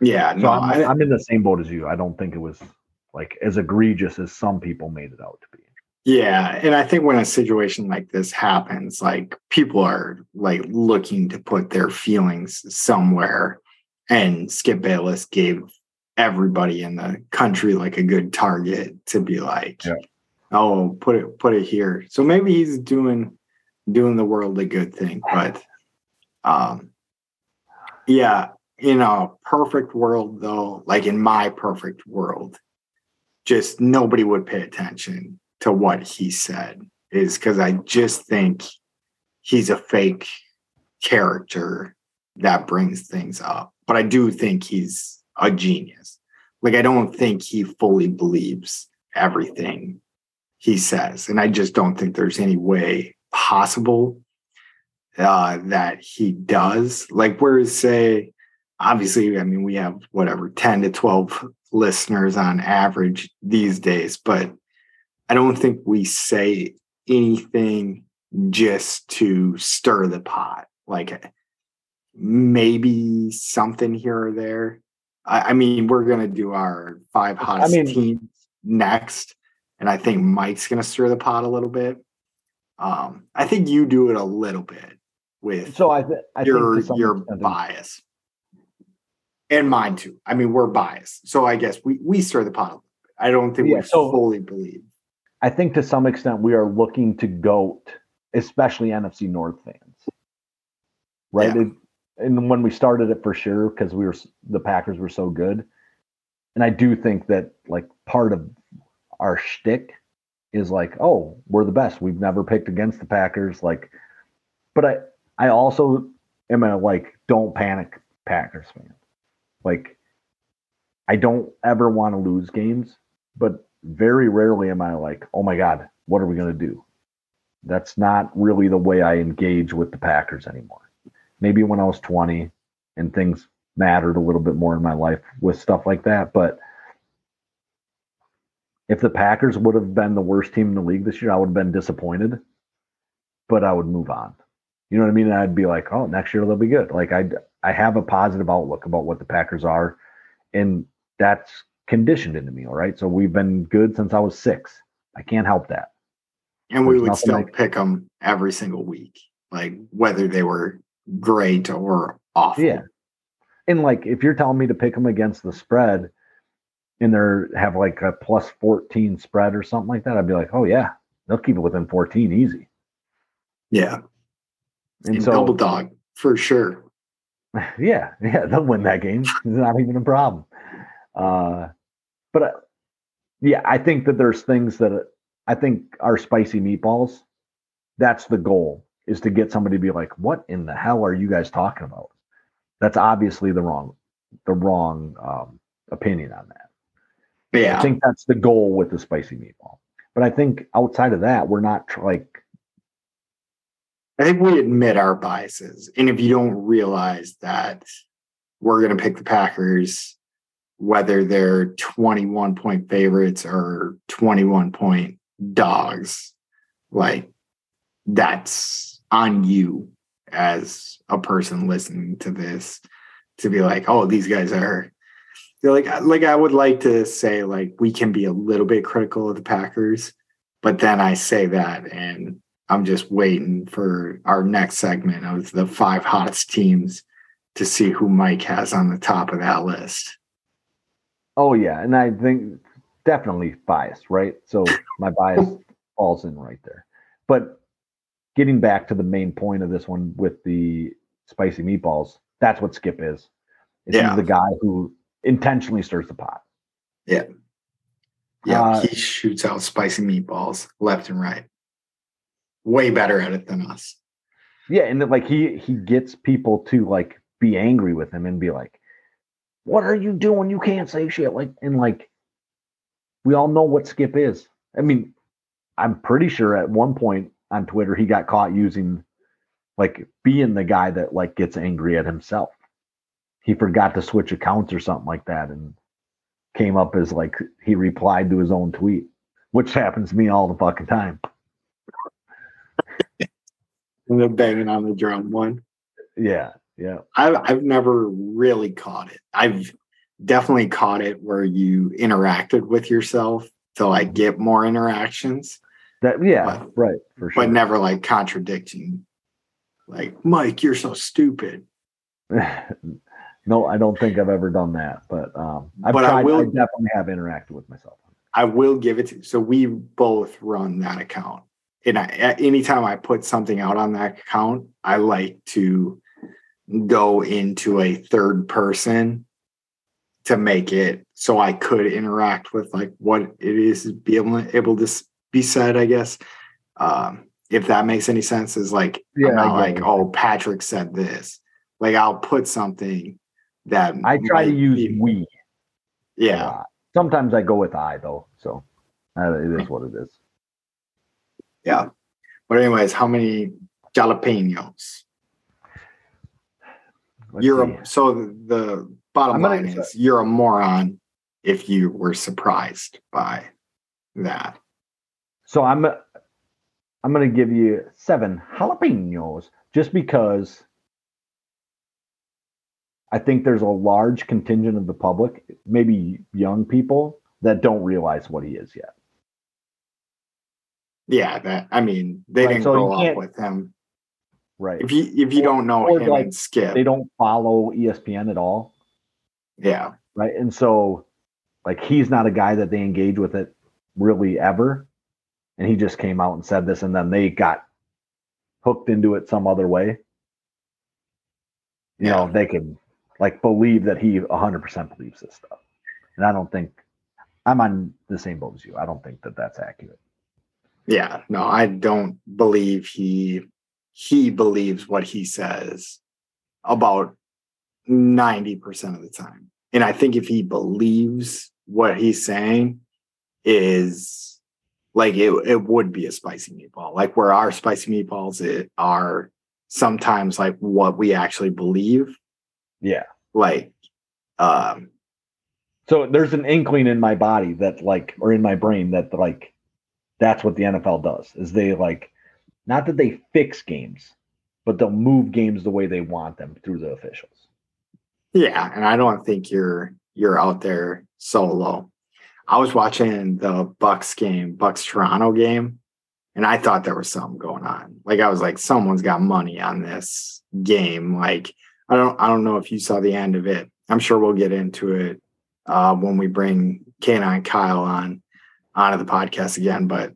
Yeah, So no, I'm, I, I'm in the same boat as you. I don't think it was like as egregious as some people made it out to be. Yeah, and I think when a situation like this happens, like people are like looking to put their feelings somewhere, and Skip Bayless gave everybody in the country like a good target to be like, Yeah. Oh, put it put it here. So maybe he's doing doing the world a good thing, but um yeah, in a perfect world though, like in my perfect world, just nobody would pay attention to what he said is because I just think he's a fake character that brings things up. But I do think he's a genius. Like, I don't think he fully believes everything he says. And I just don't think there's any way possible uh, that he does. Like, whereas, say, obviously, I mean, we have whatever 10 to 12 listeners on average these days, but I don't think we say anything just to stir the pot. Like maybe something here or there. I, I mean, we're gonna do our five hottest I mean, teams next, and I think Mike's gonna stir the pot a little bit. Um, I think you do it a little bit with so I, th- I your your bias and mine too. I mean, we're biased, so I guess we we stir the pot. I don't think yeah, we so fully believe. I think to some extent we are looking to goat, especially NFC North fans, right? Yeah. It, and when we started it for sure, because we were the Packers were so good, and I do think that like part of our shtick is like, oh, we're the best. We've never picked against the Packers, like, but I I also am a like don't panic Packers fan. Like, I don't ever want to lose games, but very rarely am I like, oh my God, what are we to do? That's not really the way I engage with the Packers anymore. Maybe when I was 20 and things mattered a little bit more in my life with stuff like that. But if the Packers would have been the worst team in the league this year, I would have been disappointed, but I would move on. You know what I mean? And I'd be like, oh, next year they'll be good. Like I, I have a positive outlook about what the Packers are, and that's conditioned into me. All right, so we've been good since I was six. I can't help that. And we would still like, pick them every single week, like whether they were great or awful. Yeah, and like if you're telling me to pick them against the spread, and they're have like a plus fourteen spread or something like that, I'd be like, oh yeah, they'll keep it within fourteen easy. Yeah, and, and so double dog for sure. Yeah, yeah, they'll win that game. It's not even a problem. Uh, but uh, yeah, I think that there's things that uh, I think are spicy meatballs. That's the goal is to get somebody to be like, "What in the hell are you guys talking about?" That's obviously the wrong, the wrong um, opinion on that. Yeah, I think that's the goal with the spicy meatball. But I think outside of that, we're not like I think we admit our biases. And if you don't realize that we're going to pick the Packers, whether they're 21 point favorites or 21 point dogs, like that's on you as a person listening to this to be like, oh, these guys are like like I would like to say like we can be a little bit critical of the Packers, but then I say that and I'm just waiting for our next segment of the five hottest teams to see who Mike has on the top of that list. Oh yeah, and I think definitely biased, right? So my bias falls in right there. But getting back to the main point of this one with the spicy meatballs, that's what Skip is. is yeah. He's the guy who intentionally stirs the pot. Yeah. Yeah, uh, he shoots out spicy meatballs left and right way better at it than us. Yeah, and like he he gets people to like be angry with him and be like, "What are you doing? You can't say shit." Like and like we all know what Skip is. I mean, I'm pretty sure at one point on Twitter he got caught using like being the guy that like gets angry at himself. He forgot to switch accounts or something like that and came up as like he replied to his own tweet, which happens to me all the fucking time the banging on the drum one. Yeah, yeah. I've I've never really caught it. I've definitely caught it where you interacted with yourself to like mm-hmm. get more interactions. That yeah, but, right, for sure. But never like contradicting. Like, Mike, you're so stupid. no, I don't think I've ever done that, but um I've but tried, I, will, I definitely have interacted with myself. I will give it to. You. So we both run that account, and I, anytime I put something out on that account, I like to go into a third person to make it so I could interact with like what it is be able able to be said. I guess um, if that makes any sense, is like Yeah, I'm not like oh Patrick said this. Like I'll put something that I try to use be- we. yeah lot. Sometimes I go with I though, so uh, it is what it is. yeah. But anyways, how many jalapenos? Let's you're see. a, so the bottom I'm line is you're a moron if you were surprised by that. So I'm I'm gonna give you seven jalapenos just because I think there's a large contingent of the public, maybe young people, that don't realize what he is yet. Yeah, that I mean they Right, didn't so grow up with him. Right. If you if you Or- don't know him like and Skip, They don't follow ESPN at all. yeah, Right. And so like he's not a guy that they engage with it really ever. And he just came out and said this and then they got hooked into it some other way. You know, they can like believe that he 100% believes this stuff. And I don't think I'm on the same boat as you. I don't think that that's accurate. yeah. No, I don't believe he he believes what he says about 90% of the time. And I think if he believes what he's saying is like it, it would be a spicy meatball. Like where our spicy meatballs are sometimes like what we actually believe. Yeah. Like um So there's an inkling in my body that like or in my brain that like that's what the NFL does is they like not that they fix games, but they'll move games the way they want them through the officials. Yeah, and I don't think you're you're out there solo. I was watching the Bucks game, Bucks Toronto game, and I thought there was something going on. Like I was like, someone's got money on this game. Like I don't I don't know if you saw the end of it. I'm sure we'll get into it uh, when we bring Canine Kyle on onto the podcast again. But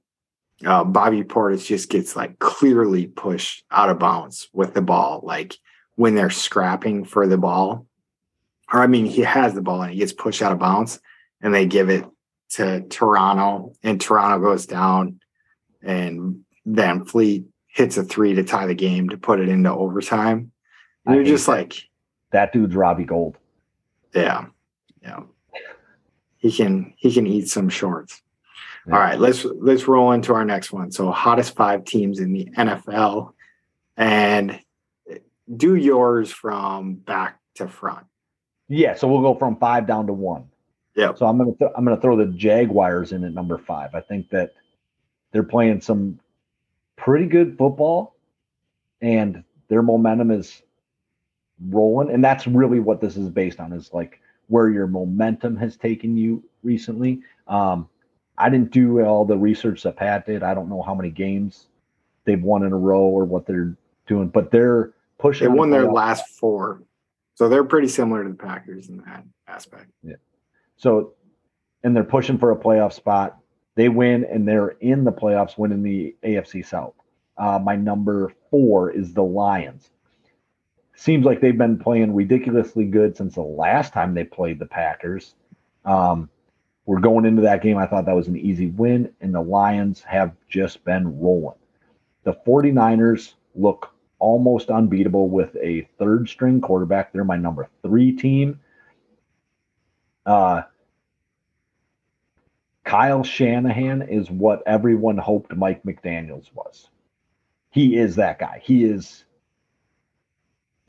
uh, Bobby Portis just gets like clearly pushed out of bounds with the ball, like when they're scrapping for the ball or I mean, he has the ball and he gets pushed out of bounds, and they give it to Toronto, and Toronto goes down, and VanVleet hits a three to tie the game to put it into overtime. I And you're just that. like, That dude's Robbie Gold. yeah, yeah, he can he can eat some shorts. Yeah. All right, let's let's roll into our next one. So, hottest five teams in the NFL, and do yours from back to front. Yeah, so we'll go from five down to one. Yeah. So I'm gonna th- I'm gonna throw the Jaguars in at number five. I think that they're playing some pretty good football, and their momentum is rolling, and that's really what this is based on. Is like where your momentum has taken you recently. Um, I didn't do all the research that Pat did. I don't know how many games they've won in a row or what they're doing, but they're pushing. They won their last four. So they're pretty similar to the Packers in that aspect. Yeah. So, and they're pushing for a playoff spot. They win, and they're in the playoffs, winning the AFC South. Uh, my number four is the Lions. Seems like they've been playing ridiculously good since the last time they played the Packers. Um, we're going into that game. I thought that was an easy win, and the Lions have just been rolling. The 49ers look almost unbeatable with a third string quarterback. They're my number three team. Uh, Kyle Shanahan is what everyone hoped Mike McDaniels was. He is that guy. He is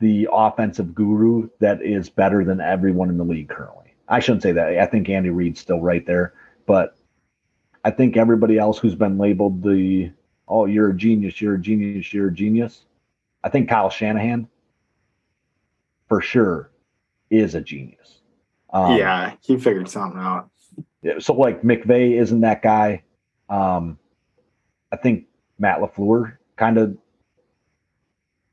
the offensive guru that is better than everyone in the league currently. I shouldn't say that. I think Andy Reid's still right there, but I think everybody else who's been labeled the oh, you're a genius, you're a genius, you're a genius. I think Kyle Shanahan for sure is a genius. Um, yeah, he figured something out. yeah, so like McVay isn't that guy. Um, I think Matt Lafleur kind of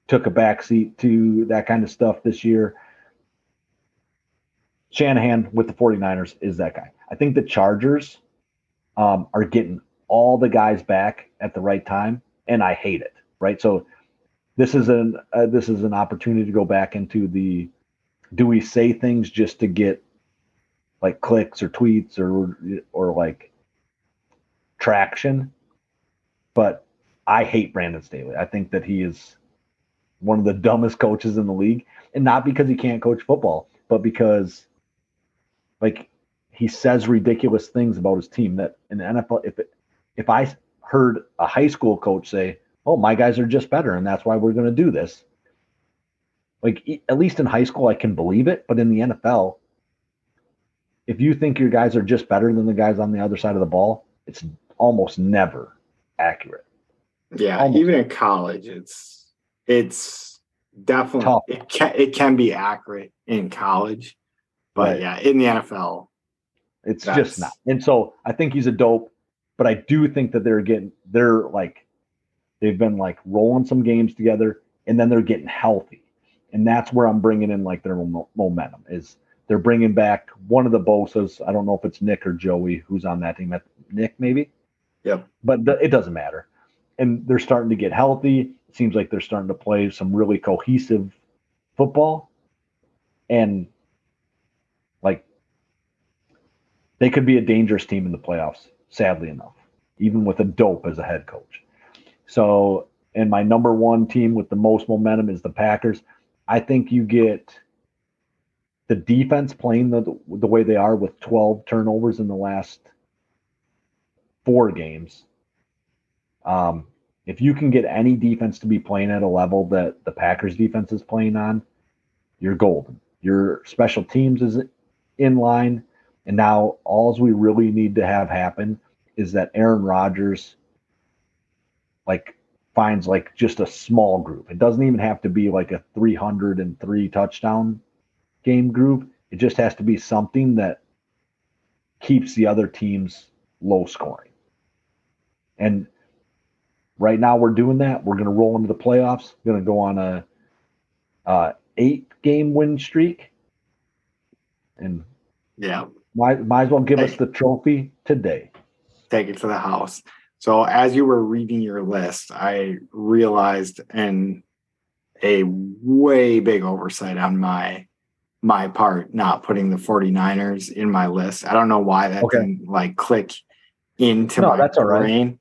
took a backseat to that kind of stuff this year. Shanahan with the 49ers is that guy. I think the Chargers um, are getting all the guys back at the right time, and I hate it. Right, so this is an uh, this is an opportunity to go back into the do we say things just to get like clicks or tweets or or like traction but i hate brandon staley i think that he is one of the dumbest coaches in the league and not because he can't coach football but because like he says ridiculous things about his team that in the nfl if it, if i heard a high school coach say oh, my guys are just better, and that's why we're going to do this. Like at least in high school, I can believe it, but in the NFL, if you think your guys are just better than the guys on the other side of the ball, it's almost never accurate. Yeah, almost even in college, it's it's definitely Tough. it can it can be accurate in college, but right. yeah, in the NFL, it's just not. And so I think he's a dope, but I do think that they're getting they're like They've been like rolling some games together, and then they're getting healthy, and that's where I'm bringing in like their momentum. Is they're bringing back one of the Bosa's. I don't know if it's Nick or Joey who's on that team. Nick maybe. Yep. But th- it doesn't matter, and they're starting to get healthy. Seems like they're starting to play some really cohesive football, and like they could be a dangerous team in the playoffs. Sadly enough, even with a dope as a head coach. So, and my number one team with the most momentum is the Packers. I think you get the defense playing the the way they are with 12 turnovers in the last four games. Um, if you can get any defense to be playing at a level that the Packers defense is playing on, you're golden. Your special teams is in line. And now all we really need to have happen is that Aaron Rodgers like finds like just a small group. It doesn't even have to be like a 303 touchdown game group. It just has to be something that keeps the other teams low scoring. And right now we're doing that. We're going to roll into the playoffs. Going to go on a uh, eight game win streak. And yeah, might, might as well give hey. us the trophy today. Take it to the house. So as you were reading your list, I realized and a way big oversight on my my part not putting the 49ers in my list. I don't know why that okay. didn't like click into no, my that's brain, right.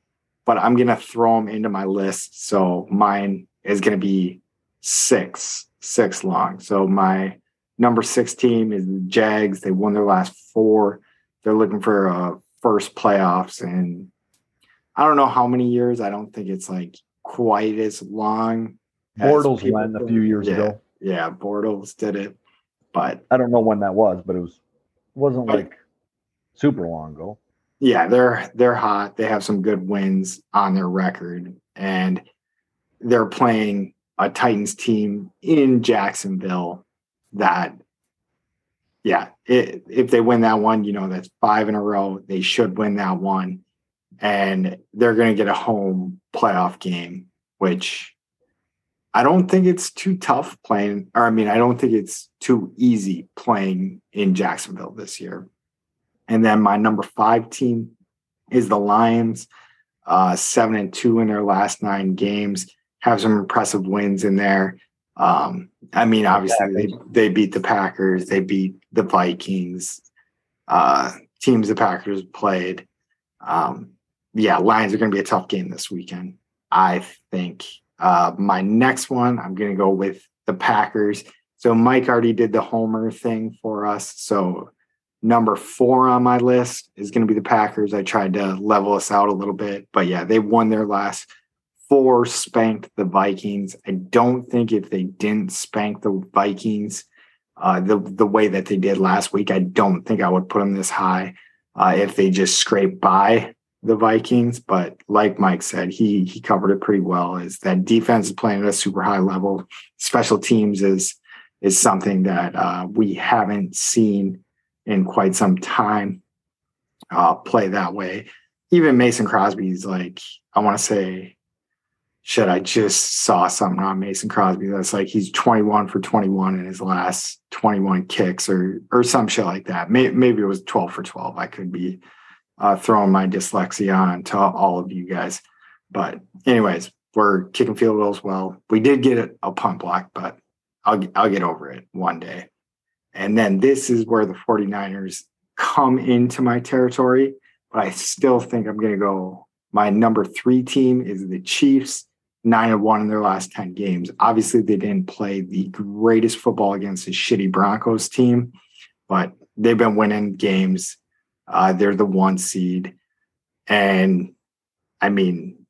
But I'm gonna throw them into my list. So mine is gonna be six, six long. So my number six team is the Jags. They won their last four. They're looking for a first playoffs and I don't know how many years. I don't think it's like quite as long. Bortles went a few years yeah, ago. Yeah, Bortles did it, but I don't know when that was, but it was wasn't like super long ago. Yeah, they're they're hot. They have some good wins on their record, and they're playing a Titans team in Jacksonville. That, yeah, it, if they win that one, you know that's five in a row. They should win that one and they're going to get a home playoff game, which I don't think it's too tough playing, or I mean, I don't think it's too easy playing in Jacksonville this year. And then my number five team is the Lions, uh, seven and two in their last nine games, have some impressive wins in there. Um, I mean, obviously they, they beat the Packers, they beat the Vikings, uh, teams the Packers played. Um, yeah, Lions are going to be a tough game this weekend. I think uh, my next one, I'm going to go with the Packers. So Mike already did the homer thing for us. So number four on my list is going to be the Packers. I tried to level us out a little bit, but yeah, they won their last four, spanked the Vikings. I don't think if they didn't spank the Vikings uh, the the way that they did last week, I don't think I would put them this high. Uh, if they just scrape by the Vikings, but like Mike said, he he covered it pretty well. Is that defense is playing at a super high level. Special teams is is something that uh, we haven't seen in quite some time uh, play that way. Even Mason Crosby's like I want to say, shit, I just saw something on Mason Crosby that's like he's 21 for 21 in his last 21 kicks or or some shit like that. Maybe, it was 12 for 12. I could be uh, throwing my dyslexia on to all of you guys. But anyways, we're kicking field goals well. We did get a punt block, but I'll I'll get over it one day. And then this is where the 49ers come into my territory, but I still think I'm going to go. My number three team is the Chiefs, nine and one in their last 10 games. Obviously, they didn't play the greatest football against a shitty Broncos team, but they've been winning games. Uh, they're the one seed. And I mean,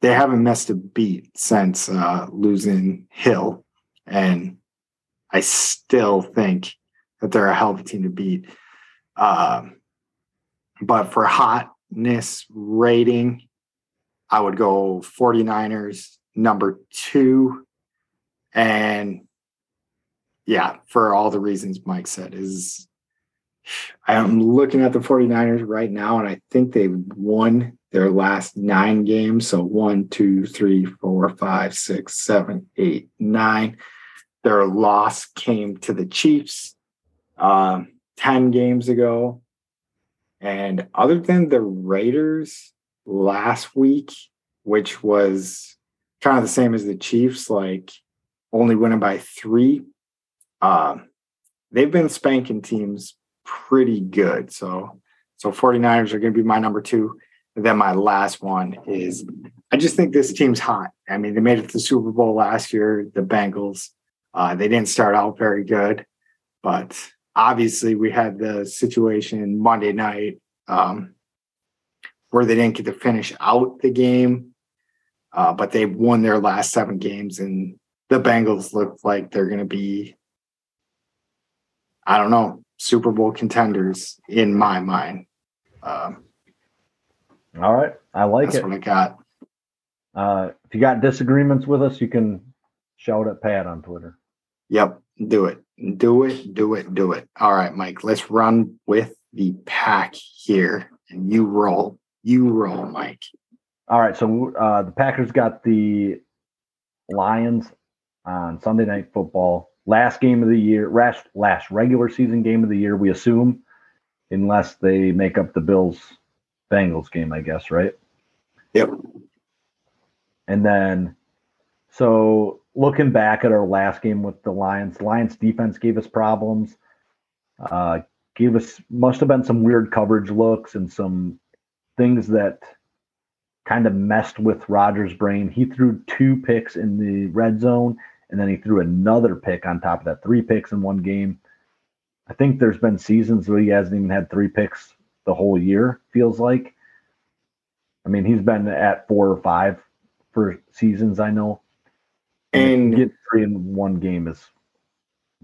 they haven't missed a beat since uh, losing Hill, and I still think that they're a hell of a team to beat. Um, but for hotness rating, I would go 49ers number two. And yeah, for all the reasons Mike said, is I'm looking at the 49ers right now, and I think they've won their last nine games. So one, two, three, four, five, six, seven, eight, nine. Their loss came to the Chiefs um, 10 games ago. And other than the Raiders last week, which was kind of the same as the Chiefs, like only winning by three, um, they've been spanking teams pretty good. So, so 49ers are going to be my number two. And then my last one is I just think this team's hot. I mean, they made it to the Super Bowl last year, the Bengals. Uh, they didn't start out very good, but obviously we had the situation Monday night um, where they didn't get to finish out the game, uh, but they won their last seven games, and the Bengals look like they're going to be, I don't know, Super Bowl contenders in my mind. Um, All right, I like that's it. what I got. Uh, if you got disagreements with us, you can shout at Pat on Twitter. Yep, do it, do it, do it, do it. All right, Mike, let's run with the pack here, and you roll, you roll, Mike. All right, so uh, the Packers got the Lions on Sunday Night Football. Last game of the year, last last regular season game of the year, we assume, unless they make up the Bills Bengals game, I guess, right? Yep. And then, so looking back at our last game with the Lions, Lions defense gave us problems. Uh, gave us must have been some weird coverage looks and some things that kind of messed with Rodgers' brain. He threw two picks in the red zone, and then he threw another pick on top of that, three picks in one game. I think there's been seasons where he hasn't even had three picks the whole year, feels like. I mean, he's been at four or five for seasons, I know. And get three in one game is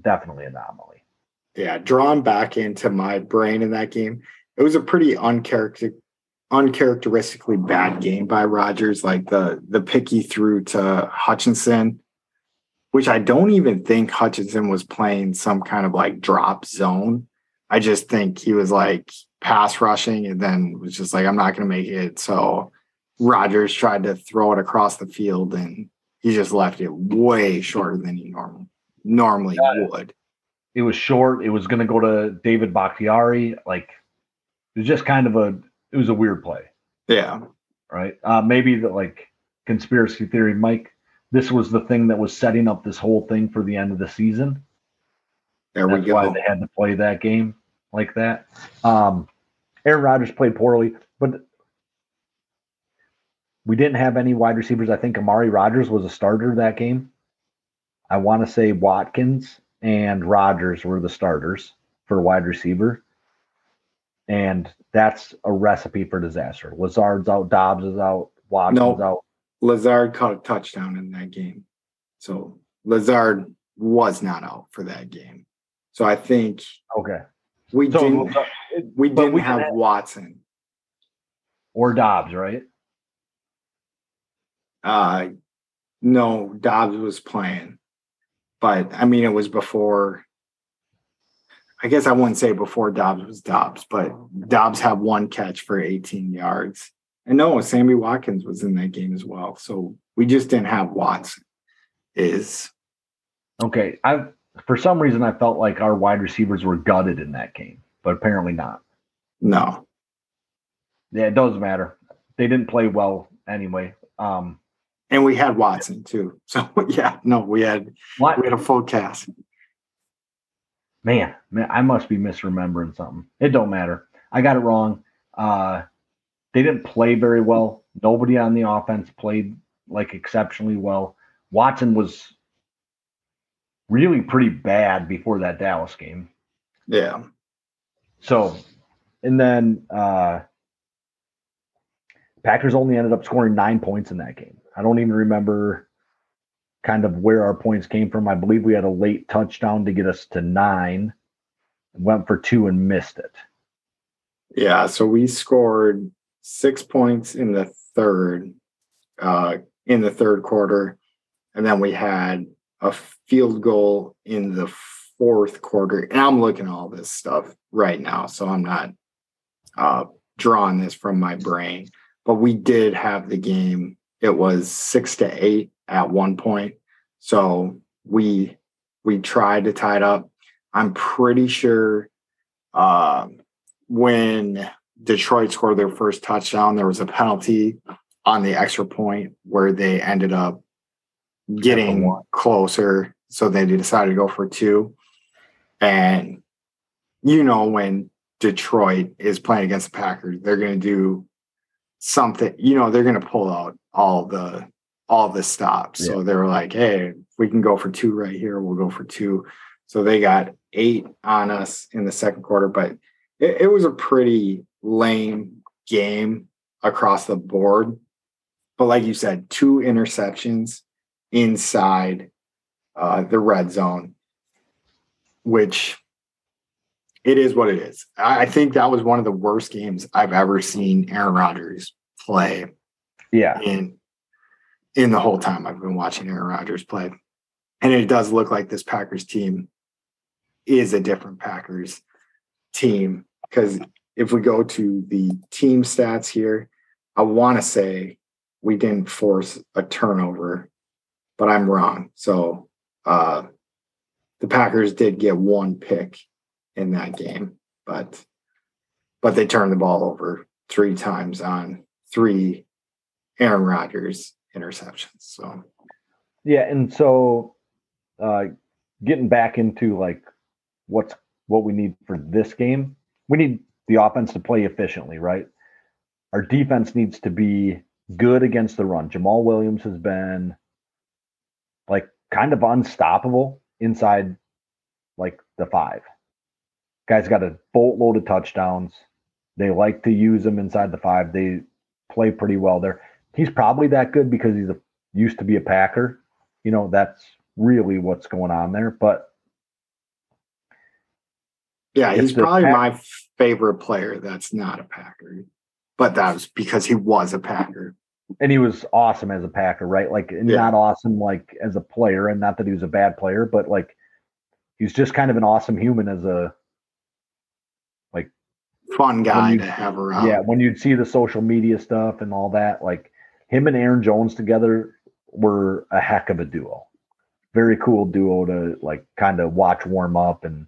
definitely an anomaly. yeah, drawn back into my brain in that game, it was a pretty uncharacter uncharacteristically bad game by Rodgers. Like the the pick he threw to Hutchinson, which I don't even think Hutchinson was playing some kind of like drop zone. I just think he was like pass rushing and then was just like, I'm not gonna make it. So Rodgers tried to throw it across the field and he just left it way shorter than he normal normally would. It was short. It was going to go to David Bakhtiari. Like it was just kind of a it was a weird play, Yeah. right? Uh, maybe the like conspiracy theory, Mike. This was the thing that was setting up this whole thing for the end of the season. There That's we why they had to play that game like that. Um, Aaron Rodgers played poorly, but we didn't have any wide receivers. I think Amari Rodgers was a starter that game. I want to say Watkins and Rodgers were the starters for wide receiver. And that's a recipe for disaster. Lazard's out, Doubs is out, Watkins No. out. Lazard caught a touchdown in that game. So Lazard was not out for that game. So I think Okay. we So didn't we didn't we have Watson. or Doubs, right? Uh no, Doubs was playing. But I mean it was before I guess I wouldn't say before Doubs was Doubs, but Doubs had one catch for 18 yards. And no, Sammy Watkins was in that game as well. So we just didn't have Watson. Is Okay. I for some reason I felt like our wide receivers were gutted in that game, but apparently not. no. Yeah, it doesn't matter. They didn't play well anyway. Um, and we had Watson too. So yeah, no, we had what? we had a full cast. Man, man, I must be misremembering something. It don't matter. I got it wrong. Uh, they didn't play very well. Nobody on the offense played like exceptionally well. Watson was really pretty bad before that Dallas game. Yeah. So, and then uh Packers only ended up scoring nine points in that game. I don't even remember kind of where our points came from. I believe we had a late touchdown to get us to nine, went for two and missed it. Yeah. So we scored six points in the third, uh, in the third quarter. And then we had a field goal in the fourth quarter. And I'm looking at all this stuff right now. So I'm not uh, drawing this from my brain. But we did have the game. It was six to eight at one point. So we we tried to tie it up. I'm pretty sure uh, when Detroit scored their first touchdown, there was a penalty on the extra point where they ended up getting closer. So they decided to go for two. And you know, when Detroit is playing against the Packers, they're going to do something, you know, they're going to pull out all the all the stops. Yeah. So they were like, hey, we can go for two right here, we'll go for two. So they got eight on us in the second quarter, but it, it was a pretty lame game across the board. But like you said, two interceptions inside uh, the red zone, which it is what it is. I think that was one of the worst games I've ever seen Aaron Rodgers play. Yeah. In in the whole time I've been watching Aaron Rodgers play. And it does look like this Packers team is a different Packers team. Because if we go to the team stats here, I want to say we didn't force a turnover, but I'm wrong. So uh, the Packers did get one pick in that game, but but they turned the ball over three times on three Aaron Rodgers interceptions. So yeah, and so uh, getting back into like what's what we need for this game, we need the offense to play efficiently, right? Our defense needs to be good against the run. Jamaal Williams has been like kind of unstoppable inside like the five. Guy's got a boatload of touchdowns. They like to use them inside the five. They play pretty well there he's probably that good because he's a used to be a Packer. You know, that's really what's going on there. But yeah, he's probably Pack- my favorite player that's not a Packer. But that was because he was a Packer. And he was awesome as a Packer, right? Like yeah. not awesome like as a player, and not that he was a bad player, but like he's just kind of an awesome human as a like fun guy to have around. Yeah, when you'd see the social media stuff and all that, like him and Aaron Jones together were a heck of a duo. Very cool duo to like kind of watch warm up and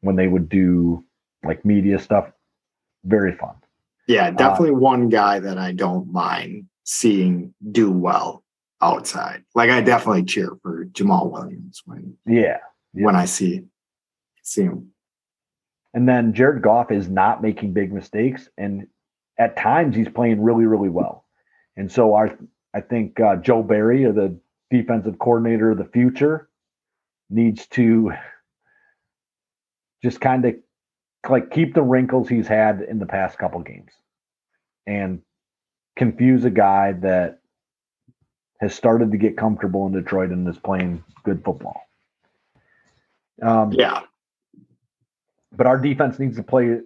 when they would do like media stuff, very fun. Yeah, uh, definitely uh, one guy that I don't mind seeing do well outside. Like I definitely cheer for Jamaal Williams when yeah, yeah. when I see see him. And then Jared Goff is not making big mistakes, and at times he's playing really, really well. And so our, I think uh, Joe Barry, the defensive coordinator of the future, needs to just kind of like keep the wrinkles he's had in the past couple games and confuse a guy that has started to get comfortable in Detroit and is playing good football. Um, yeah. But our defense needs to play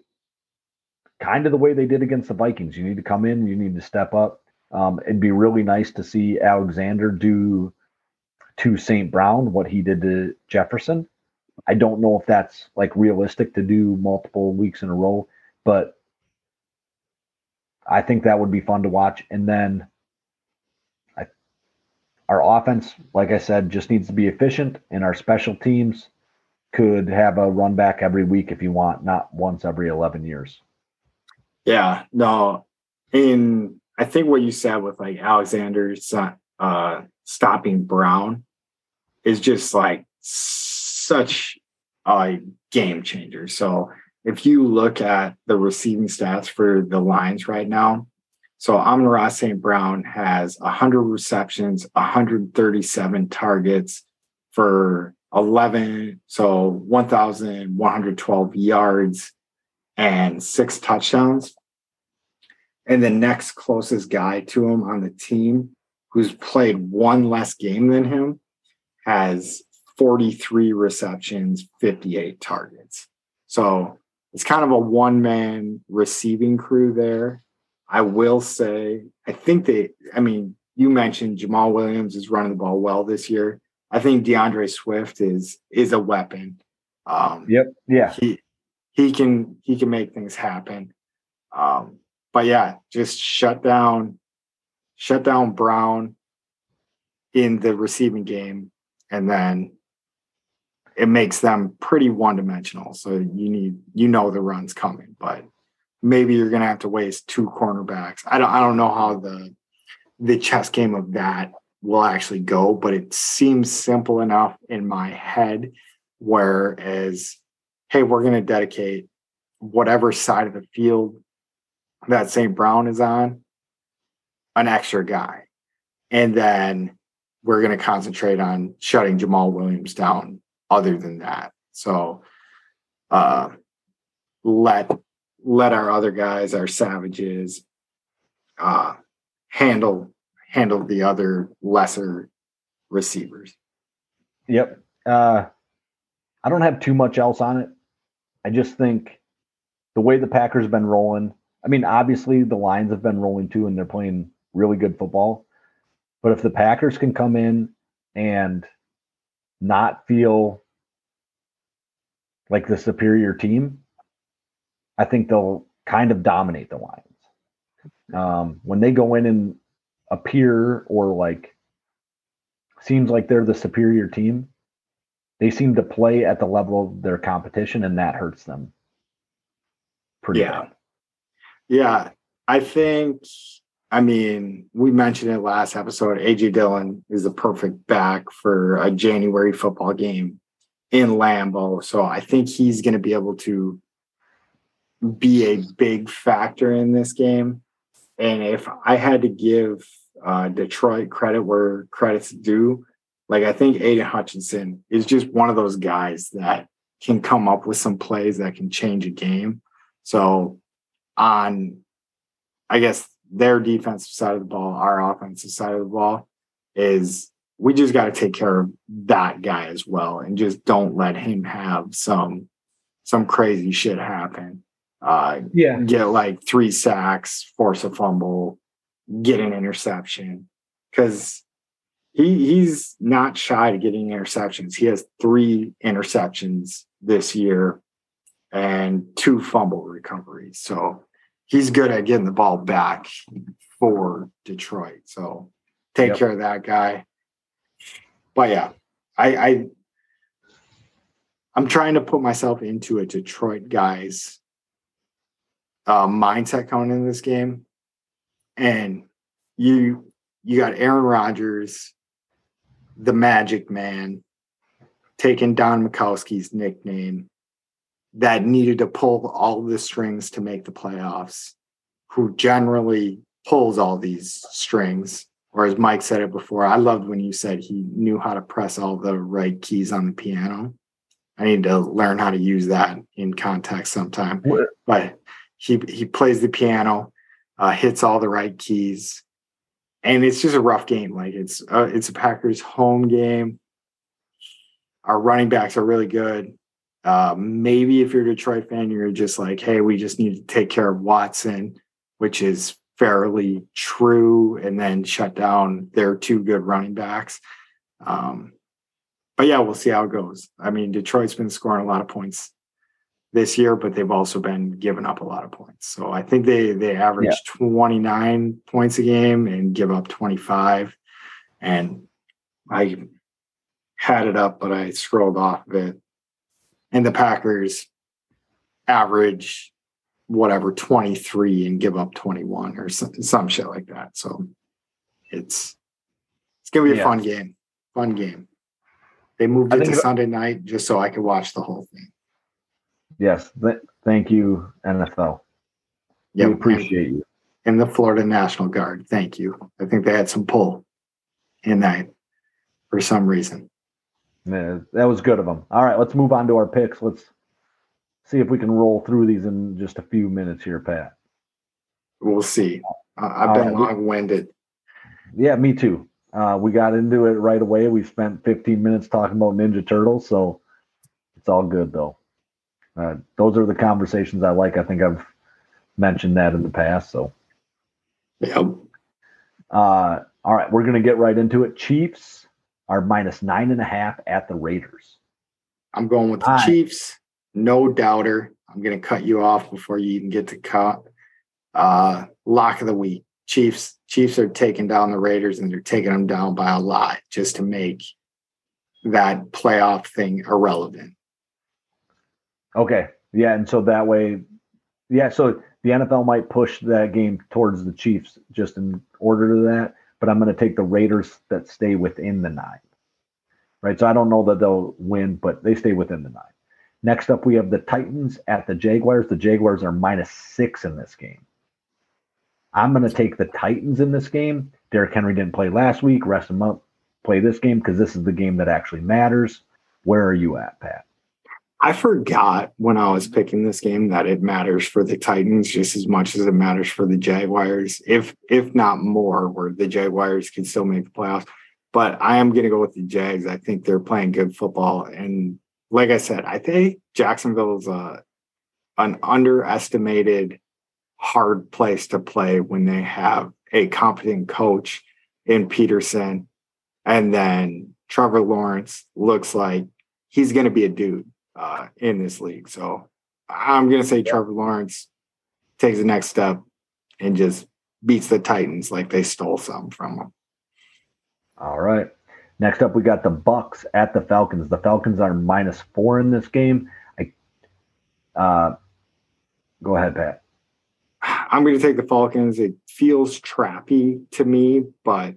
kind of the way they did against the Vikings. You need to come in, you need to step up. Um, it'd be really nice to see Alexander do to St. Brown what he did to Jefferson. I don't know if that's like realistic to do multiple weeks in a row, but I think that would be fun to watch. And then I, our offense, like I said, just needs to be efficient, and our special teams could have a run back every week if you want, not once every 11 years. Yeah, no. In I think what you said with like Alexander uh, stopping Brown is just like such a game changer. So if you look at the receiving stats for the Lions right now, so Amon-Ra St. Brown has 100 receptions, 137 targets for 11, so 1,112 yards and six touchdowns. And the next closest guy to him on the team, who's played one less game than him, has 43 receptions, 58 targets. So it's kind of a one man receiving crew there. I will say, I think they, I mean, you mentioned Jamaal Williams is running the ball well this year. I think D'Andre Swift is is a weapon. Um, yep. Yeah. He he can he can make things happen. Um, but yeah, just shut down, shut down Brown in the receiving game, and then it makes them pretty one dimensional. So you need you know the run's coming, but maybe you're gonna have to waste two cornerbacks. I don't I don't know how the the chess game of that will actually go, but it seems simple enough in my head. Whereas, hey, we're gonna dedicate whatever side of the field that St. Brown is on an extra guy. And then we're going to concentrate on shutting Jamaal Williams down other than that. So uh, let let our other guys, our savages, uh, handle handle the other lesser receivers. Yep. Uh, I don't have too much else on it. I just think the way the Packers have been rolling. I mean, obviously the Lions have been rolling too, and they're playing really good football. But if the Packers can come in and not feel like the superior team, I think they'll kind of dominate the Lions. Um, when they go in and appear or like seems like they're the superior team, they seem to play at the level of their competition, and that hurts them pretty yeah. bad. Yeah. I think I mean, we mentioned it last episode. AJ Dillon is the perfect back for a January football game in Lambeau. So I think he's going to be able to be a big factor in this game. And if I had to give uh, Detroit credit where credit's due, like I think Aidan Hutchinson is just one of those guys that can come up with some plays that can change a game. So on, I guess, their defensive side of the ball, our offensive side of the ball, is we just got to take care of that guy as well, and just don't let him have some some crazy shit happen. Uh, yeah, get like three sacks, force a fumble, get an interception, because he he's not shy to getting interceptions. He has three interceptions this year and two fumble recoveries. So he's good at getting the ball back for Detroit. So take yep. care of that guy. But yeah, I, I I'm trying to put myself into a Detroit guy's uh, mindset coming in this game, and you you got Aaron Rodgers, the Magic Man, taking Don Majkowski's nickname, that needed to pull all the strings to make the playoffs, who generally pulls all these strings. Or as Mike said it before, I loved when you said he knew how to press all the right keys on the piano. I need to learn how to use that in context sometime. What? But he he plays the piano, uh, hits all the right keys, and it's just a rough game. Like it's uh, it's a Packers home game. Our running backs are really good. Uh, maybe if you're a Detroit fan, you're just like, hey, we just need to take care of Watson, which is fairly true, and then shut down their two good running backs. Um, but yeah, we'll see how it goes. I mean, Detroit's been scoring a lot of points this year, but they've also been giving up a lot of points. So I think they they average yeah. 29 points a game and give up 25. And I had it up, but I scrolled off of it and the Packers average whatever 23 and give up 21 or some, some shit like that. So it's it's gonna be a Yeah. fun game. Fun game. They moved I it to Sunday night just so I could watch the whole thing. Yes. Th- thank you, NFL. Yeah, we appreciate you. and the Florida National Guard. Thank you. I think they had some pull in that for some reason. Yeah, that was good of them. All right, let's move on to our picks. Let's see if we can roll through these in just a few minutes here, Pat. We'll see. Uh, I've All been right. long winded. Yeah, me too. Uh, we got into it right away. We spent 15 minutes talking about Ninja Turtles, so it's all good though. Uh, those are the conversations I like. I think I've mentioned that in the past. So, Yep. uh, all right, we're gonna get right into it. Chiefs are minus nine and a half at the Raiders. I'm going with the. Chiefs. No doubter. I'm going to cut you off before you even get to cut. Uh, lock of the week. Chiefs. Chiefs are taking down the Raiders and they're taking them down by a lot just to make that playoff thing irrelevant. Okay. Yeah. And so that way, yeah. So the NFL might push that game towards the Chiefs just in order to that, but I'm going to take the Raiders that stay within the nine. Right. So I don't know that they'll win, but they stay within the nine. Next up, we have the Titans at the Jaguars. The Jaguars are minus six in this game. I'm going to take the Titans in this game. Derrick Henry didn't play last week. Rest him up. Play this game because this is the game that actually matters. Where are you at, Pat? I forgot when I was picking this game that it matters for the Titans just as much as it matters for the Jaguars, if if not more, where the Jaguars can still make the playoffs. But I am going to go with the Jags. I think they're playing good football, and like I said, I think Jacksonville is a an underestimated hard place to play when they have a competent coach in Pederson, and then Trevor Lawrence looks like he's going to be a dude uh, in this league. So I'm going to say Trevor Lawrence takes the next step and just beats the Titans like they stole some from them. All right. Next up, we got the Bucks at the Falcons. The Falcons are minus four in this game. I, uh, go ahead, Pat. I'm going to take the Falcons. It feels trappy to me, but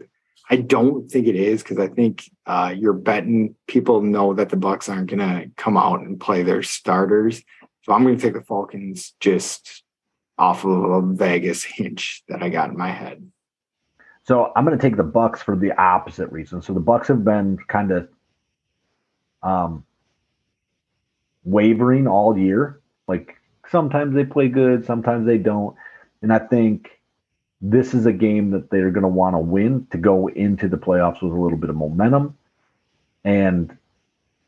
I don't think it is because I think uh, you're betting people know that the Bucks aren't going to come out and play their starters. So I'm going to take the Falcons just off of a Vegas hinge that I got in my head. So I'm going to take the Bucks for the opposite reason. So the Bucks have been kind of um, wavering all year. Like sometimes they play good, sometimes they don't. And I think this is a game that they're going to want to win to go into the playoffs with a little bit of momentum. And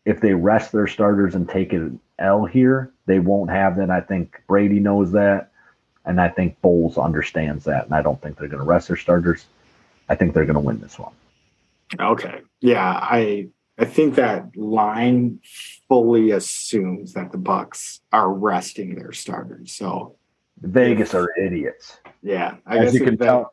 if they rest their starters and take an L here, they won't have that. I think Brady knows that. And I think Bowles understands that. And I don't think they're going to rest their starters. I think they're going to win this one. Okay. Yeah, I I think that line fully assumes that the Bucks are resting their starters. So Vegas are idiots. yeah, I As guess you can tell,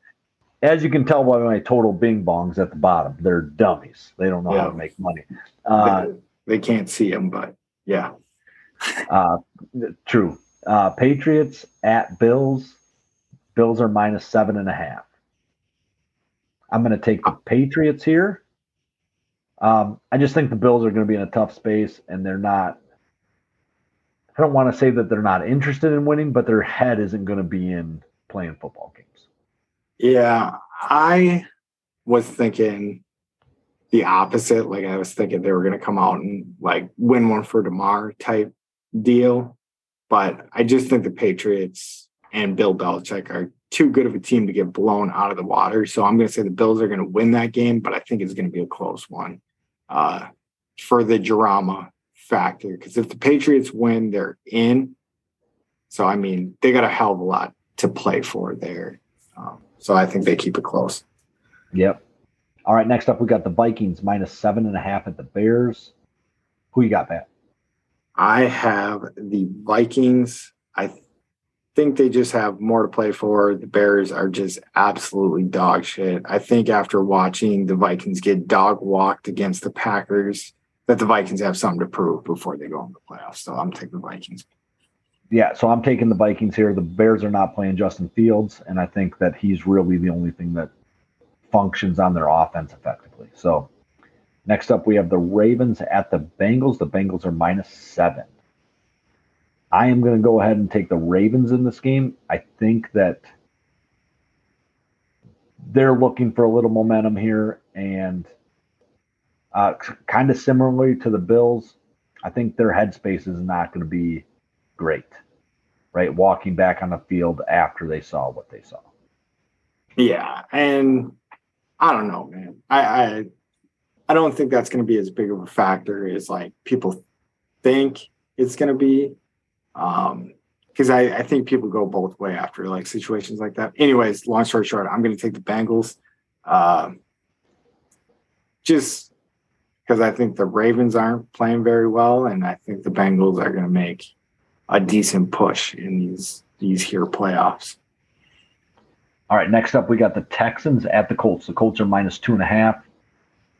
as you can tell by my total Bing bongs at the bottom, they're dummies. They don't know how to make money. Uh, they, they can't see them, but yeah. uh, true. Uh, Patriots at Bills. Bills are minus seven and a half. I'm going to take the Patriots here. Um, I just think the Bills are going to be in a tough space, and they're not. I don't want to say that they're not interested in winning, but their head isn't going to be in playing football games. Yeah, I was thinking the opposite. Like I was thinking they were going to come out and like win one for Damar type deal, but I just think the Patriots and Bill Belichick are too good of a team to get blown out of the water. So I'm going to say the Bills are going to win that game, but I think it's going to be a close one uh, for the drama factor. Because if the Patriots win, they're in. So I mean, they got a hell of a lot to play for there. Um, so I think they keep it close. Yep. All right. Next up, we got the Vikings minus seven and a half at the Bears. Who you got, Pat? I have the Vikings. I think they just have more to play for. The Bears are just absolutely dog shit. I think after watching the Vikings get dog walked against the Packers, that the Vikings have something to prove before they go into the playoffs. So I'm taking the Vikings. yeah, so I'm taking the Vikings here. The Bears are not playing Justin Fields, and I think that he's really the only thing that functions on their offense effectively. So next up, we have the Ravens at the Bengals. The Bengals are minus seven. I am going to go ahead and take the Ravens in this game. I think that they're looking for a little momentum here, and uh, kind of similarly to the Bills, I think their headspace is not going to be great, right? Walking back on the field after they saw what they saw. Yeah, and I don't know, man. I I, I don't think that's going to be as big of a factor as like people think it's going to be. Um, because I, I think people go both way after like situations like that. Anyways, long story short, I'm going to take the Bengals. Uh, just because I think the Ravens aren't playing very well, and I think the Bengals are going to make a decent push in these these here playoffs. All right, next up we got the Texans at the Colts. The Colts are minus two and a half.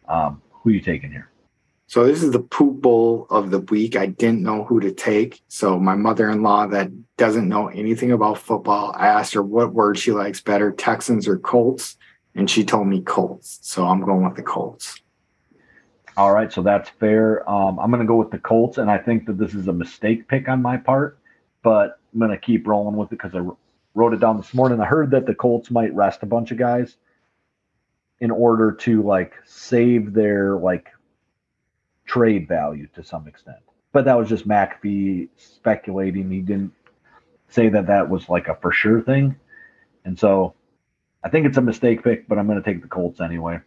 Um, who are you taking here? So this is the poop bowl of the week. I didn't know who to take. So my mother-in-law that doesn't know anything about football, I asked her what word she likes better, Texans or Colts, and she told me Colts. So I'm going with the Colts. All right, so that's fair. Um, I'm going to go with the Colts, and I think that this is a mistake pick on my part, but I'm going to keep rolling with it because I wrote it down this morning. I heard that the Colts might rest a bunch of guys in order to like save their like trade value to some extent. But that was just McAfee speculating. He didn't say that that was like a for sure thing, and so I think it's a mistake pick. But I'm going to take the Colts anyway.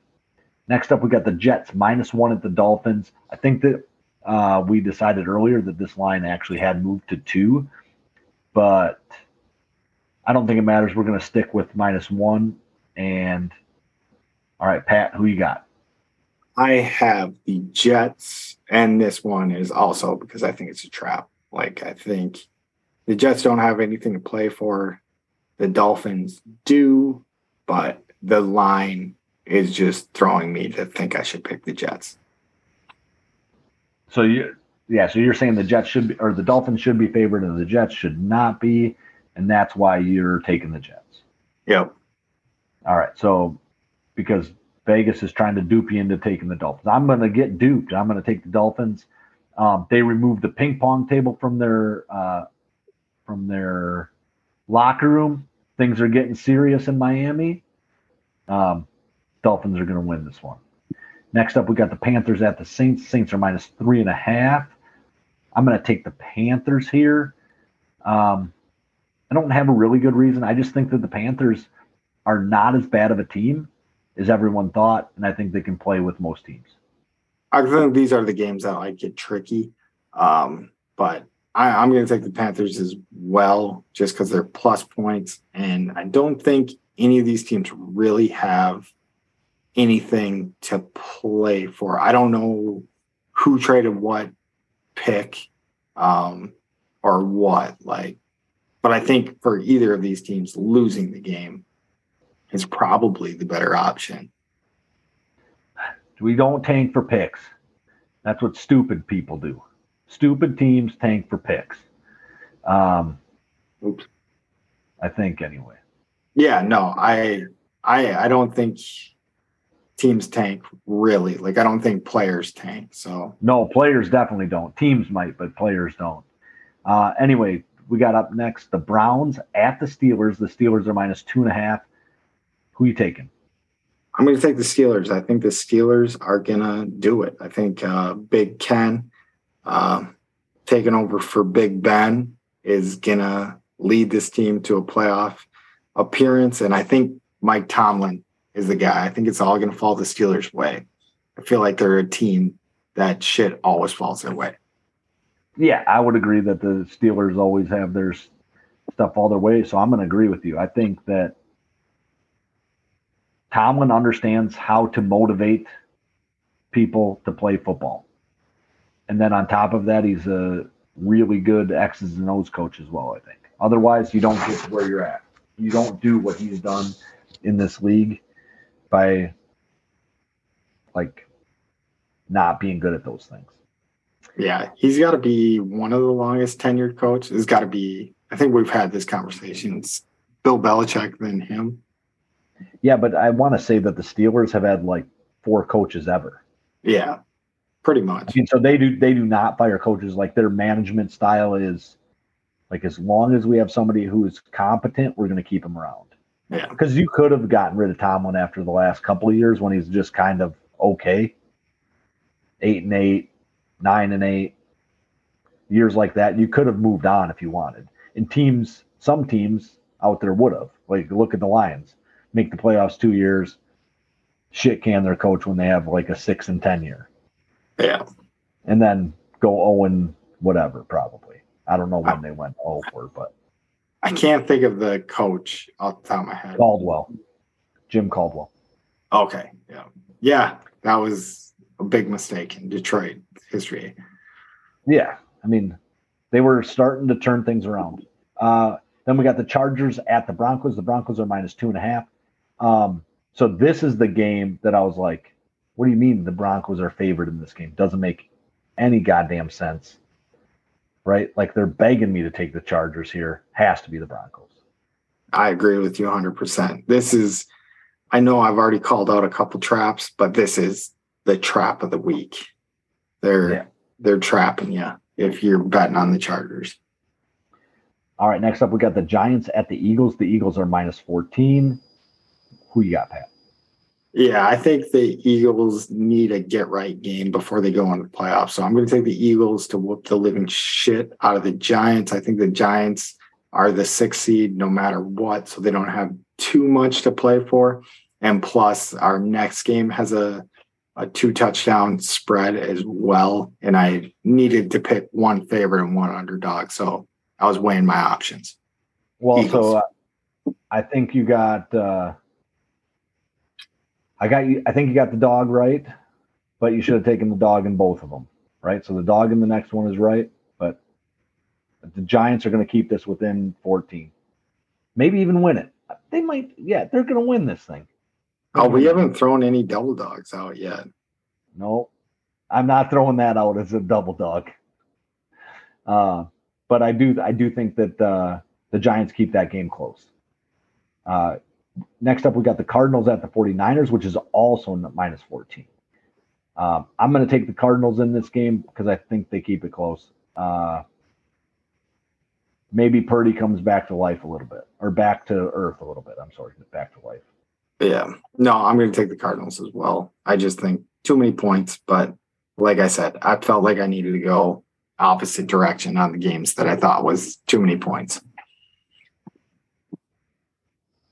Next up, we got the Jets minus one at the Dolphins. I think that uh, we decided earlier that this line actually had moved to two, but I don't think it matters. We're going to stick with minus one. And all right, Pat, who you got? I have the Jets, and this one is also because I think it's a trap. Like, I think the Jets don't have anything to play for. The Dolphins do, but the line is just throwing me to think I should pick the Jets. So you, yeah, so you're saying the Jets should be, or the Dolphins should be favored, and the Jets should not be, and that's why you're taking the Jets. Yep. All right. So because Vegas is trying to dupe you into taking the Dolphins, I'm going to get duped. I'm going to take the Dolphins. Um, they removed the ping pong table from their uh, from their locker room. Things are getting serious in Miami. Um, Dolphins are going to win this one. Next up, we got the Panthers at the Saints. Saints are minus three and a half. I'm going to take the Panthers here. Um, I don't have a really good reason. I just think that the Panthers are not as bad of a team as everyone thought, and I think they can play with most teams. I think these are the games that like get tricky, um, but I, am going to take the Panthers as well, just because they're plus points, and I don't think any of these teams really have anything to play for. I don't know who traded what pick um, or what, like, but I think for either of these teams, losing the game is probably the better option. We don't tank for picks. That's what stupid people do. Stupid teams tank for picks. Um, Oops. I think anyway. Yeah, no, I, I, I don't think teams tank really. Like I don't think players tank. So no, players definitely don't. Teams might, but players don't. Uh, anyway, we got up next the Browns at the Steelers. The Steelers are minus two and a half. Who you taking? I'm going to take the Steelers. I think the Steelers are going to do it. I think uh, Big Ken uh, taking over for Big Ben is going to lead this team to a playoff appearance. And I think Mike Tomlin is the guy. I think it's all going to fall the Steelers' way. I feel like they're a team that shit always falls their way. Yeah, I would agree that the Steelers always have their stuff all their way. So I'm going to agree with you. I think that Tomlin understands how to motivate people to play football. And then on top of that, he's a really good X's and O's coach as well, I think. Otherwise, you don't get to where you're at. You don't do what he's done in this league by like not being good at those things. Yeah, he's got to be one of the longest tenured coaches. It's got to be. I think we've had this conversation. It's Bill Belichick than him. Yeah, but I want to say that the Steelers have had like four coaches ever. Yeah, pretty much. I mean, so they do they do not fire coaches. Like their management style is like as long as we have somebody who is competent, we're going to keep him around. Yeah. Because you could have gotten rid of Tomlin after the last couple of years when he's just kind of okay. Eight and eight, nine and eight, years like that. You could have moved on if you wanted. And teams, some teams out there would have. Like look at the Lions, make the playoffs two years, shit can their coach when they have like a six and ten year. Yeah. And then go oh Owen whatever, probably. I don't know when I, they went oh over, but I can't think of the coach off the top of my head. Caldwell. Jim Caldwell. Okay. Yeah. Yeah. That was a big mistake in Detroit history. Yeah. I mean, they were starting to turn things around. Uh, then we got the Chargers at the Broncos. The Broncos are minus two and a half. Um, so this is the game that I was like, what do you mean the Broncos are favored in this game? Doesn't make any goddamn sense. Right? Like they're begging me to take the Chargers here. Has to be the Broncos. I agree with you 100%. This is, I know I've already called out a couple traps, but this is the trap of the week. They're, yeah. they're trapping you if you're betting on the Chargers. All right, next up we got the Giants at the Eagles. The Eagles are minus 14. Who you got, Pat? Yeah, I think the Eagles need a get right game before they go into the playoffs. So I'm going to take the Eagles to whoop the living shit out of the Giants. I think the Giants are the sixth seed no matter what, so they don't have too much to play for. And plus, our next game has a a two touchdown spread as well. And I needed to pick one favorite and one underdog. So I was weighing my options. Well, Eagles. so uh, I think you got, uh, I got you, I think you got the dog right, but you should have taken the dog in both of them, right? So the dog in the next one is right, but the Giants are going to keep this within 14, maybe even win it. They might, yeah, they're going to win this thing. Oh, we haven't thrown any double dogs out yet. No, I'm not throwing that out as a double dog. Uh, but I do, I do think that uh, the Giants keep that game close. Uh, next up, we got the Cardinals at the 49ers, which is also minus 14. Um, I'm going to take the Cardinals in this game because I think they keep it close. Uh, maybe Purdy comes back to life a little bit, or back to earth a little bit. I'm sorry, back to life. Yeah. No, I'm going to take the Cardinals as well. I just think too many points, but like I said, I felt like I needed to go opposite direction on the games that I thought was too many points.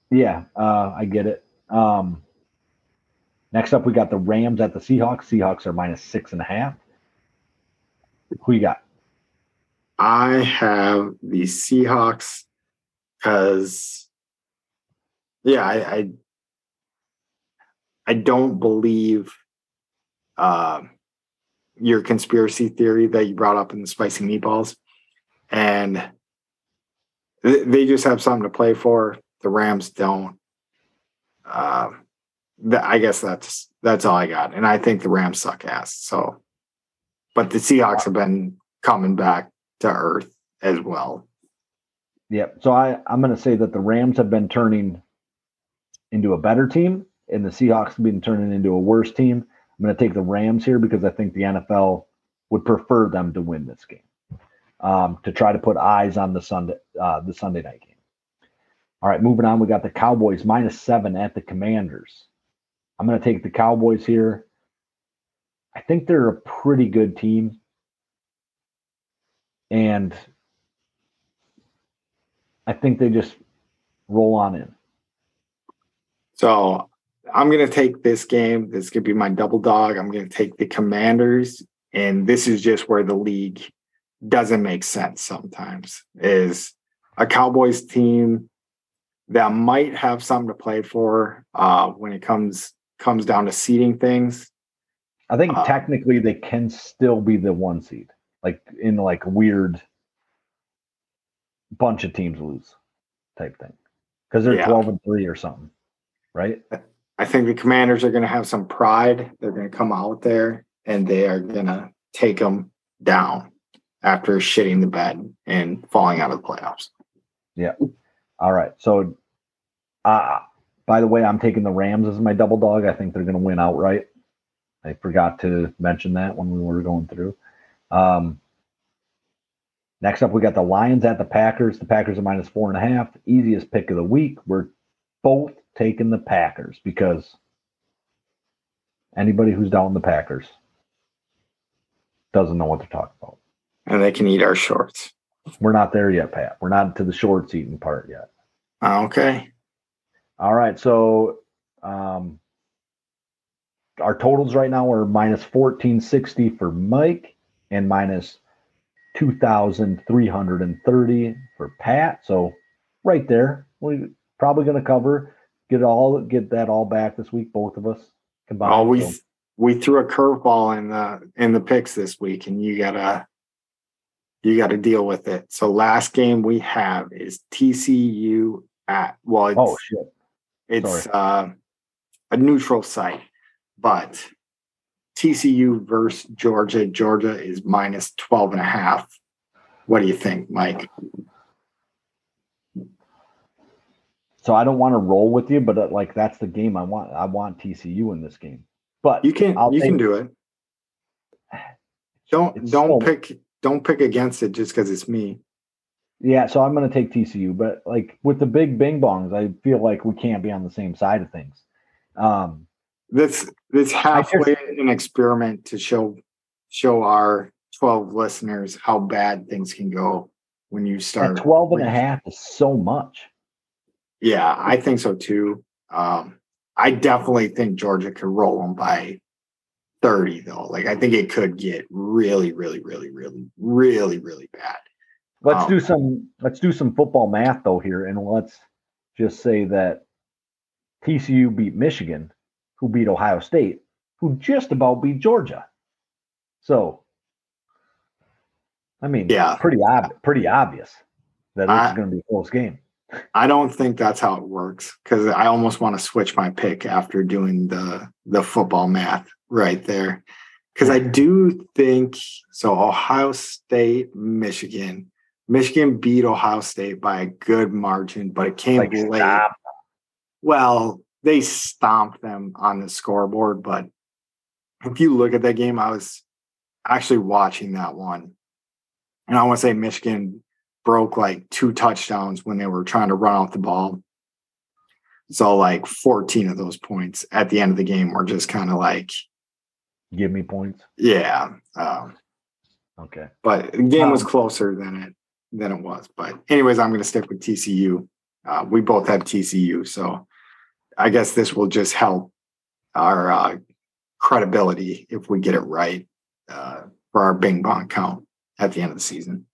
Yeah, uh, I get it. Um, next up, we got the Rams at the Seahawks. Seahawks are minus six and a half. Who you got? I have the Seahawks because, yeah, I, I I don't believe uh, your conspiracy theory that you brought up in the spicy meatballs. And th- they just have something to play for. The Rams don't. Uh, th- I guess that's that's all I got. And I think the Rams suck ass. So, but the Seahawks have been coming back to earth as well. Yep. So I, I'm going to say that the Rams have been turning into a better team and the Seahawks have been turning into a worse team. I'm going to take the Rams here because I think the NFL would prefer them to win this game um, to try to put eyes on the Sunday uh, the Sunday night. All right, moving on. We got the Cowboys minus seven at the Commanders. I'm going to take the Cowboys here. I think they're a pretty good team, and I think they just roll on in. So I'm going to take this game. This could be my double dog. I'm going to take the Commanders, and this is just where the league doesn't make sense. Sometimes is a Cowboys team that might have something to play for uh, when it comes comes down to seeding things. I think uh, technically they can still be the one seed, like in like weird bunch of teams lose type thing because they're yeah. 12 and 3 or something right I think the commanders are going to have some pride. They're going to come out there and they are going to take them down after shitting the bed and falling out of the playoffs. All right. So, uh, by the way, I'm taking the Rams as my double dog. I think they're going to win outright. I forgot to mention that when we were going through. Um, next up, we got the Lions at the Packers. The Packers are minus four and a half. Easiest pick of the week. We're both taking the Packers because anybody who's down the Packers doesn't know what they're talking about. And they can eat our shorts. We're not there yet, Pat. We're not to the shorts eating part yet. Okay. All right. So um, our totals right now are minus 1460 for Mike and minus 2,330 for Pat. So right there, we're probably going to cover, get all, get that all back this week, both of us combined. Oh, we So, we threw a curveball in the in the picks this week, and you gotta you gotta deal with it. So last game we have is TCU at well, it's, oh, shit. it's uh, a neutral site, but TCU versus Georgia. Georgia is minus 12 and a half. What do you think, Mike? So I don't want to roll with you, but uh, like that's the game I want. I want TCU in this game. But You can I'll you can do it. Don't don't so- pick don't pick against it just because it's me. Yeah, so I'm going to take TCU, but like with the big bing bongs, I feel like we can't be on the same side of things. Um, This this halfway an experiment to show show our 12 listeners how bad things can go when you at start 12 and a half is so much. Yeah, I think so too. Um, I definitely think Georgia could roll them by 30 though. Like I think it could get really, really, really, really, really, really bad. Let's Um, do some let's do some football math though here, and let's just say that TCU beat Michigan, who beat Ohio State, who just about beat Georgia. So, I mean, Yeah. pretty ob- pretty obvious that it's going to be a close game. I don't think that's how it works because I almost want to switch my pick after doing the the football math right there. Because I do think so. Ohio State, Michigan, Michigan beat Ohio State by a good margin, but it came Like, late. stop. Well, they stomped them on the scoreboard, but if you look at that game, I was actually watching that one. And I want to say Michigan broke like two touchdowns when they were trying to run off the ball. So like 14 of those points at the end of the game were just kind of like, Give me points. yeah. Um, Okay. but the game was Um, closer than it than it was. But anyways, I'm going to stick with TCU. Uh, we both have TCU, so I guess this will just help our uh, credibility if we get it right uh, for our Bing Bong count at the end of the season.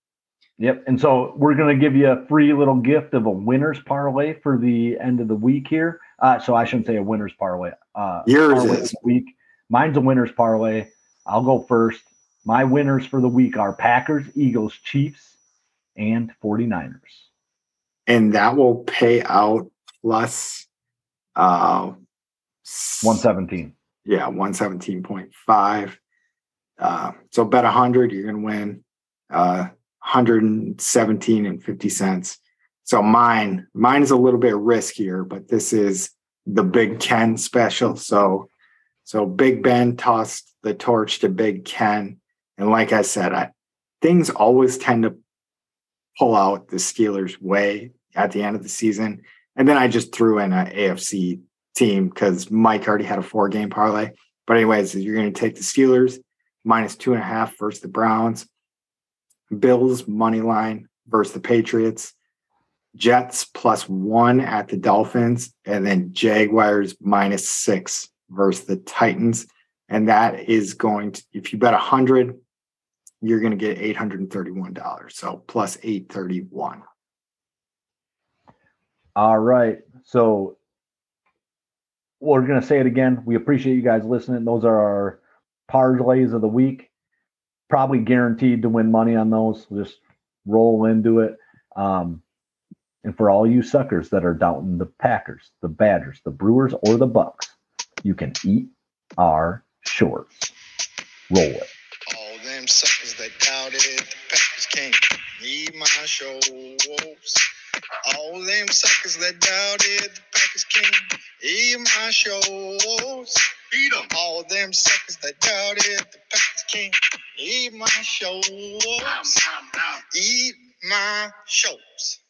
Yep. And so we're going to give you a free little gift of a winner's parlay for the end of the week here. Uh, so I shouldn't say a winner's parlay. Uh, Yours parlay is. week. Mine's a winner's parlay. I'll go first. My winners for the week are Packers, Eagles, Chiefs, and 49ers. And that will pay out plus uh, 117. yeah, 117.5. Uh, so bet 100, you're going to win uh, 117 and 50 cents. So mine, mine is a little bit riskier, but this is the Big Ten special. So, so Big Ben tossed the torch to Big Ken, and like I said, I, things always tend to pull out the Steelers' way at the end of the season. And then I just threw in an AFC team because Mike already had a four game parlay. But anyways, you're going to take the Steelers minus two and a half versus the Browns, Bills money line versus the Patriots, Jets plus one at the Dolphins, and then Jaguars minus six versus the Titans. And that is going to, if you bet a hundred, you're going to get eight hundred and thirty-one dollars. So plus eight thirty-one. All right. So we're going to say it again. We appreciate you guys listening. Those are our parlays of the week. Probably guaranteed to win money on those. Just roll into it. Um, and for all you suckers that are doubting the Packers, the Badgers, the Brewers, or the Bucks, you can eat our shorts. Roll it. All them them suckers that doubted the Packers can't need my shorts. All them suckers that doubted the Packers can't eat my shorts. Eat them. All them suckers that doubted the Packers can't eat my shows. Eat my shows.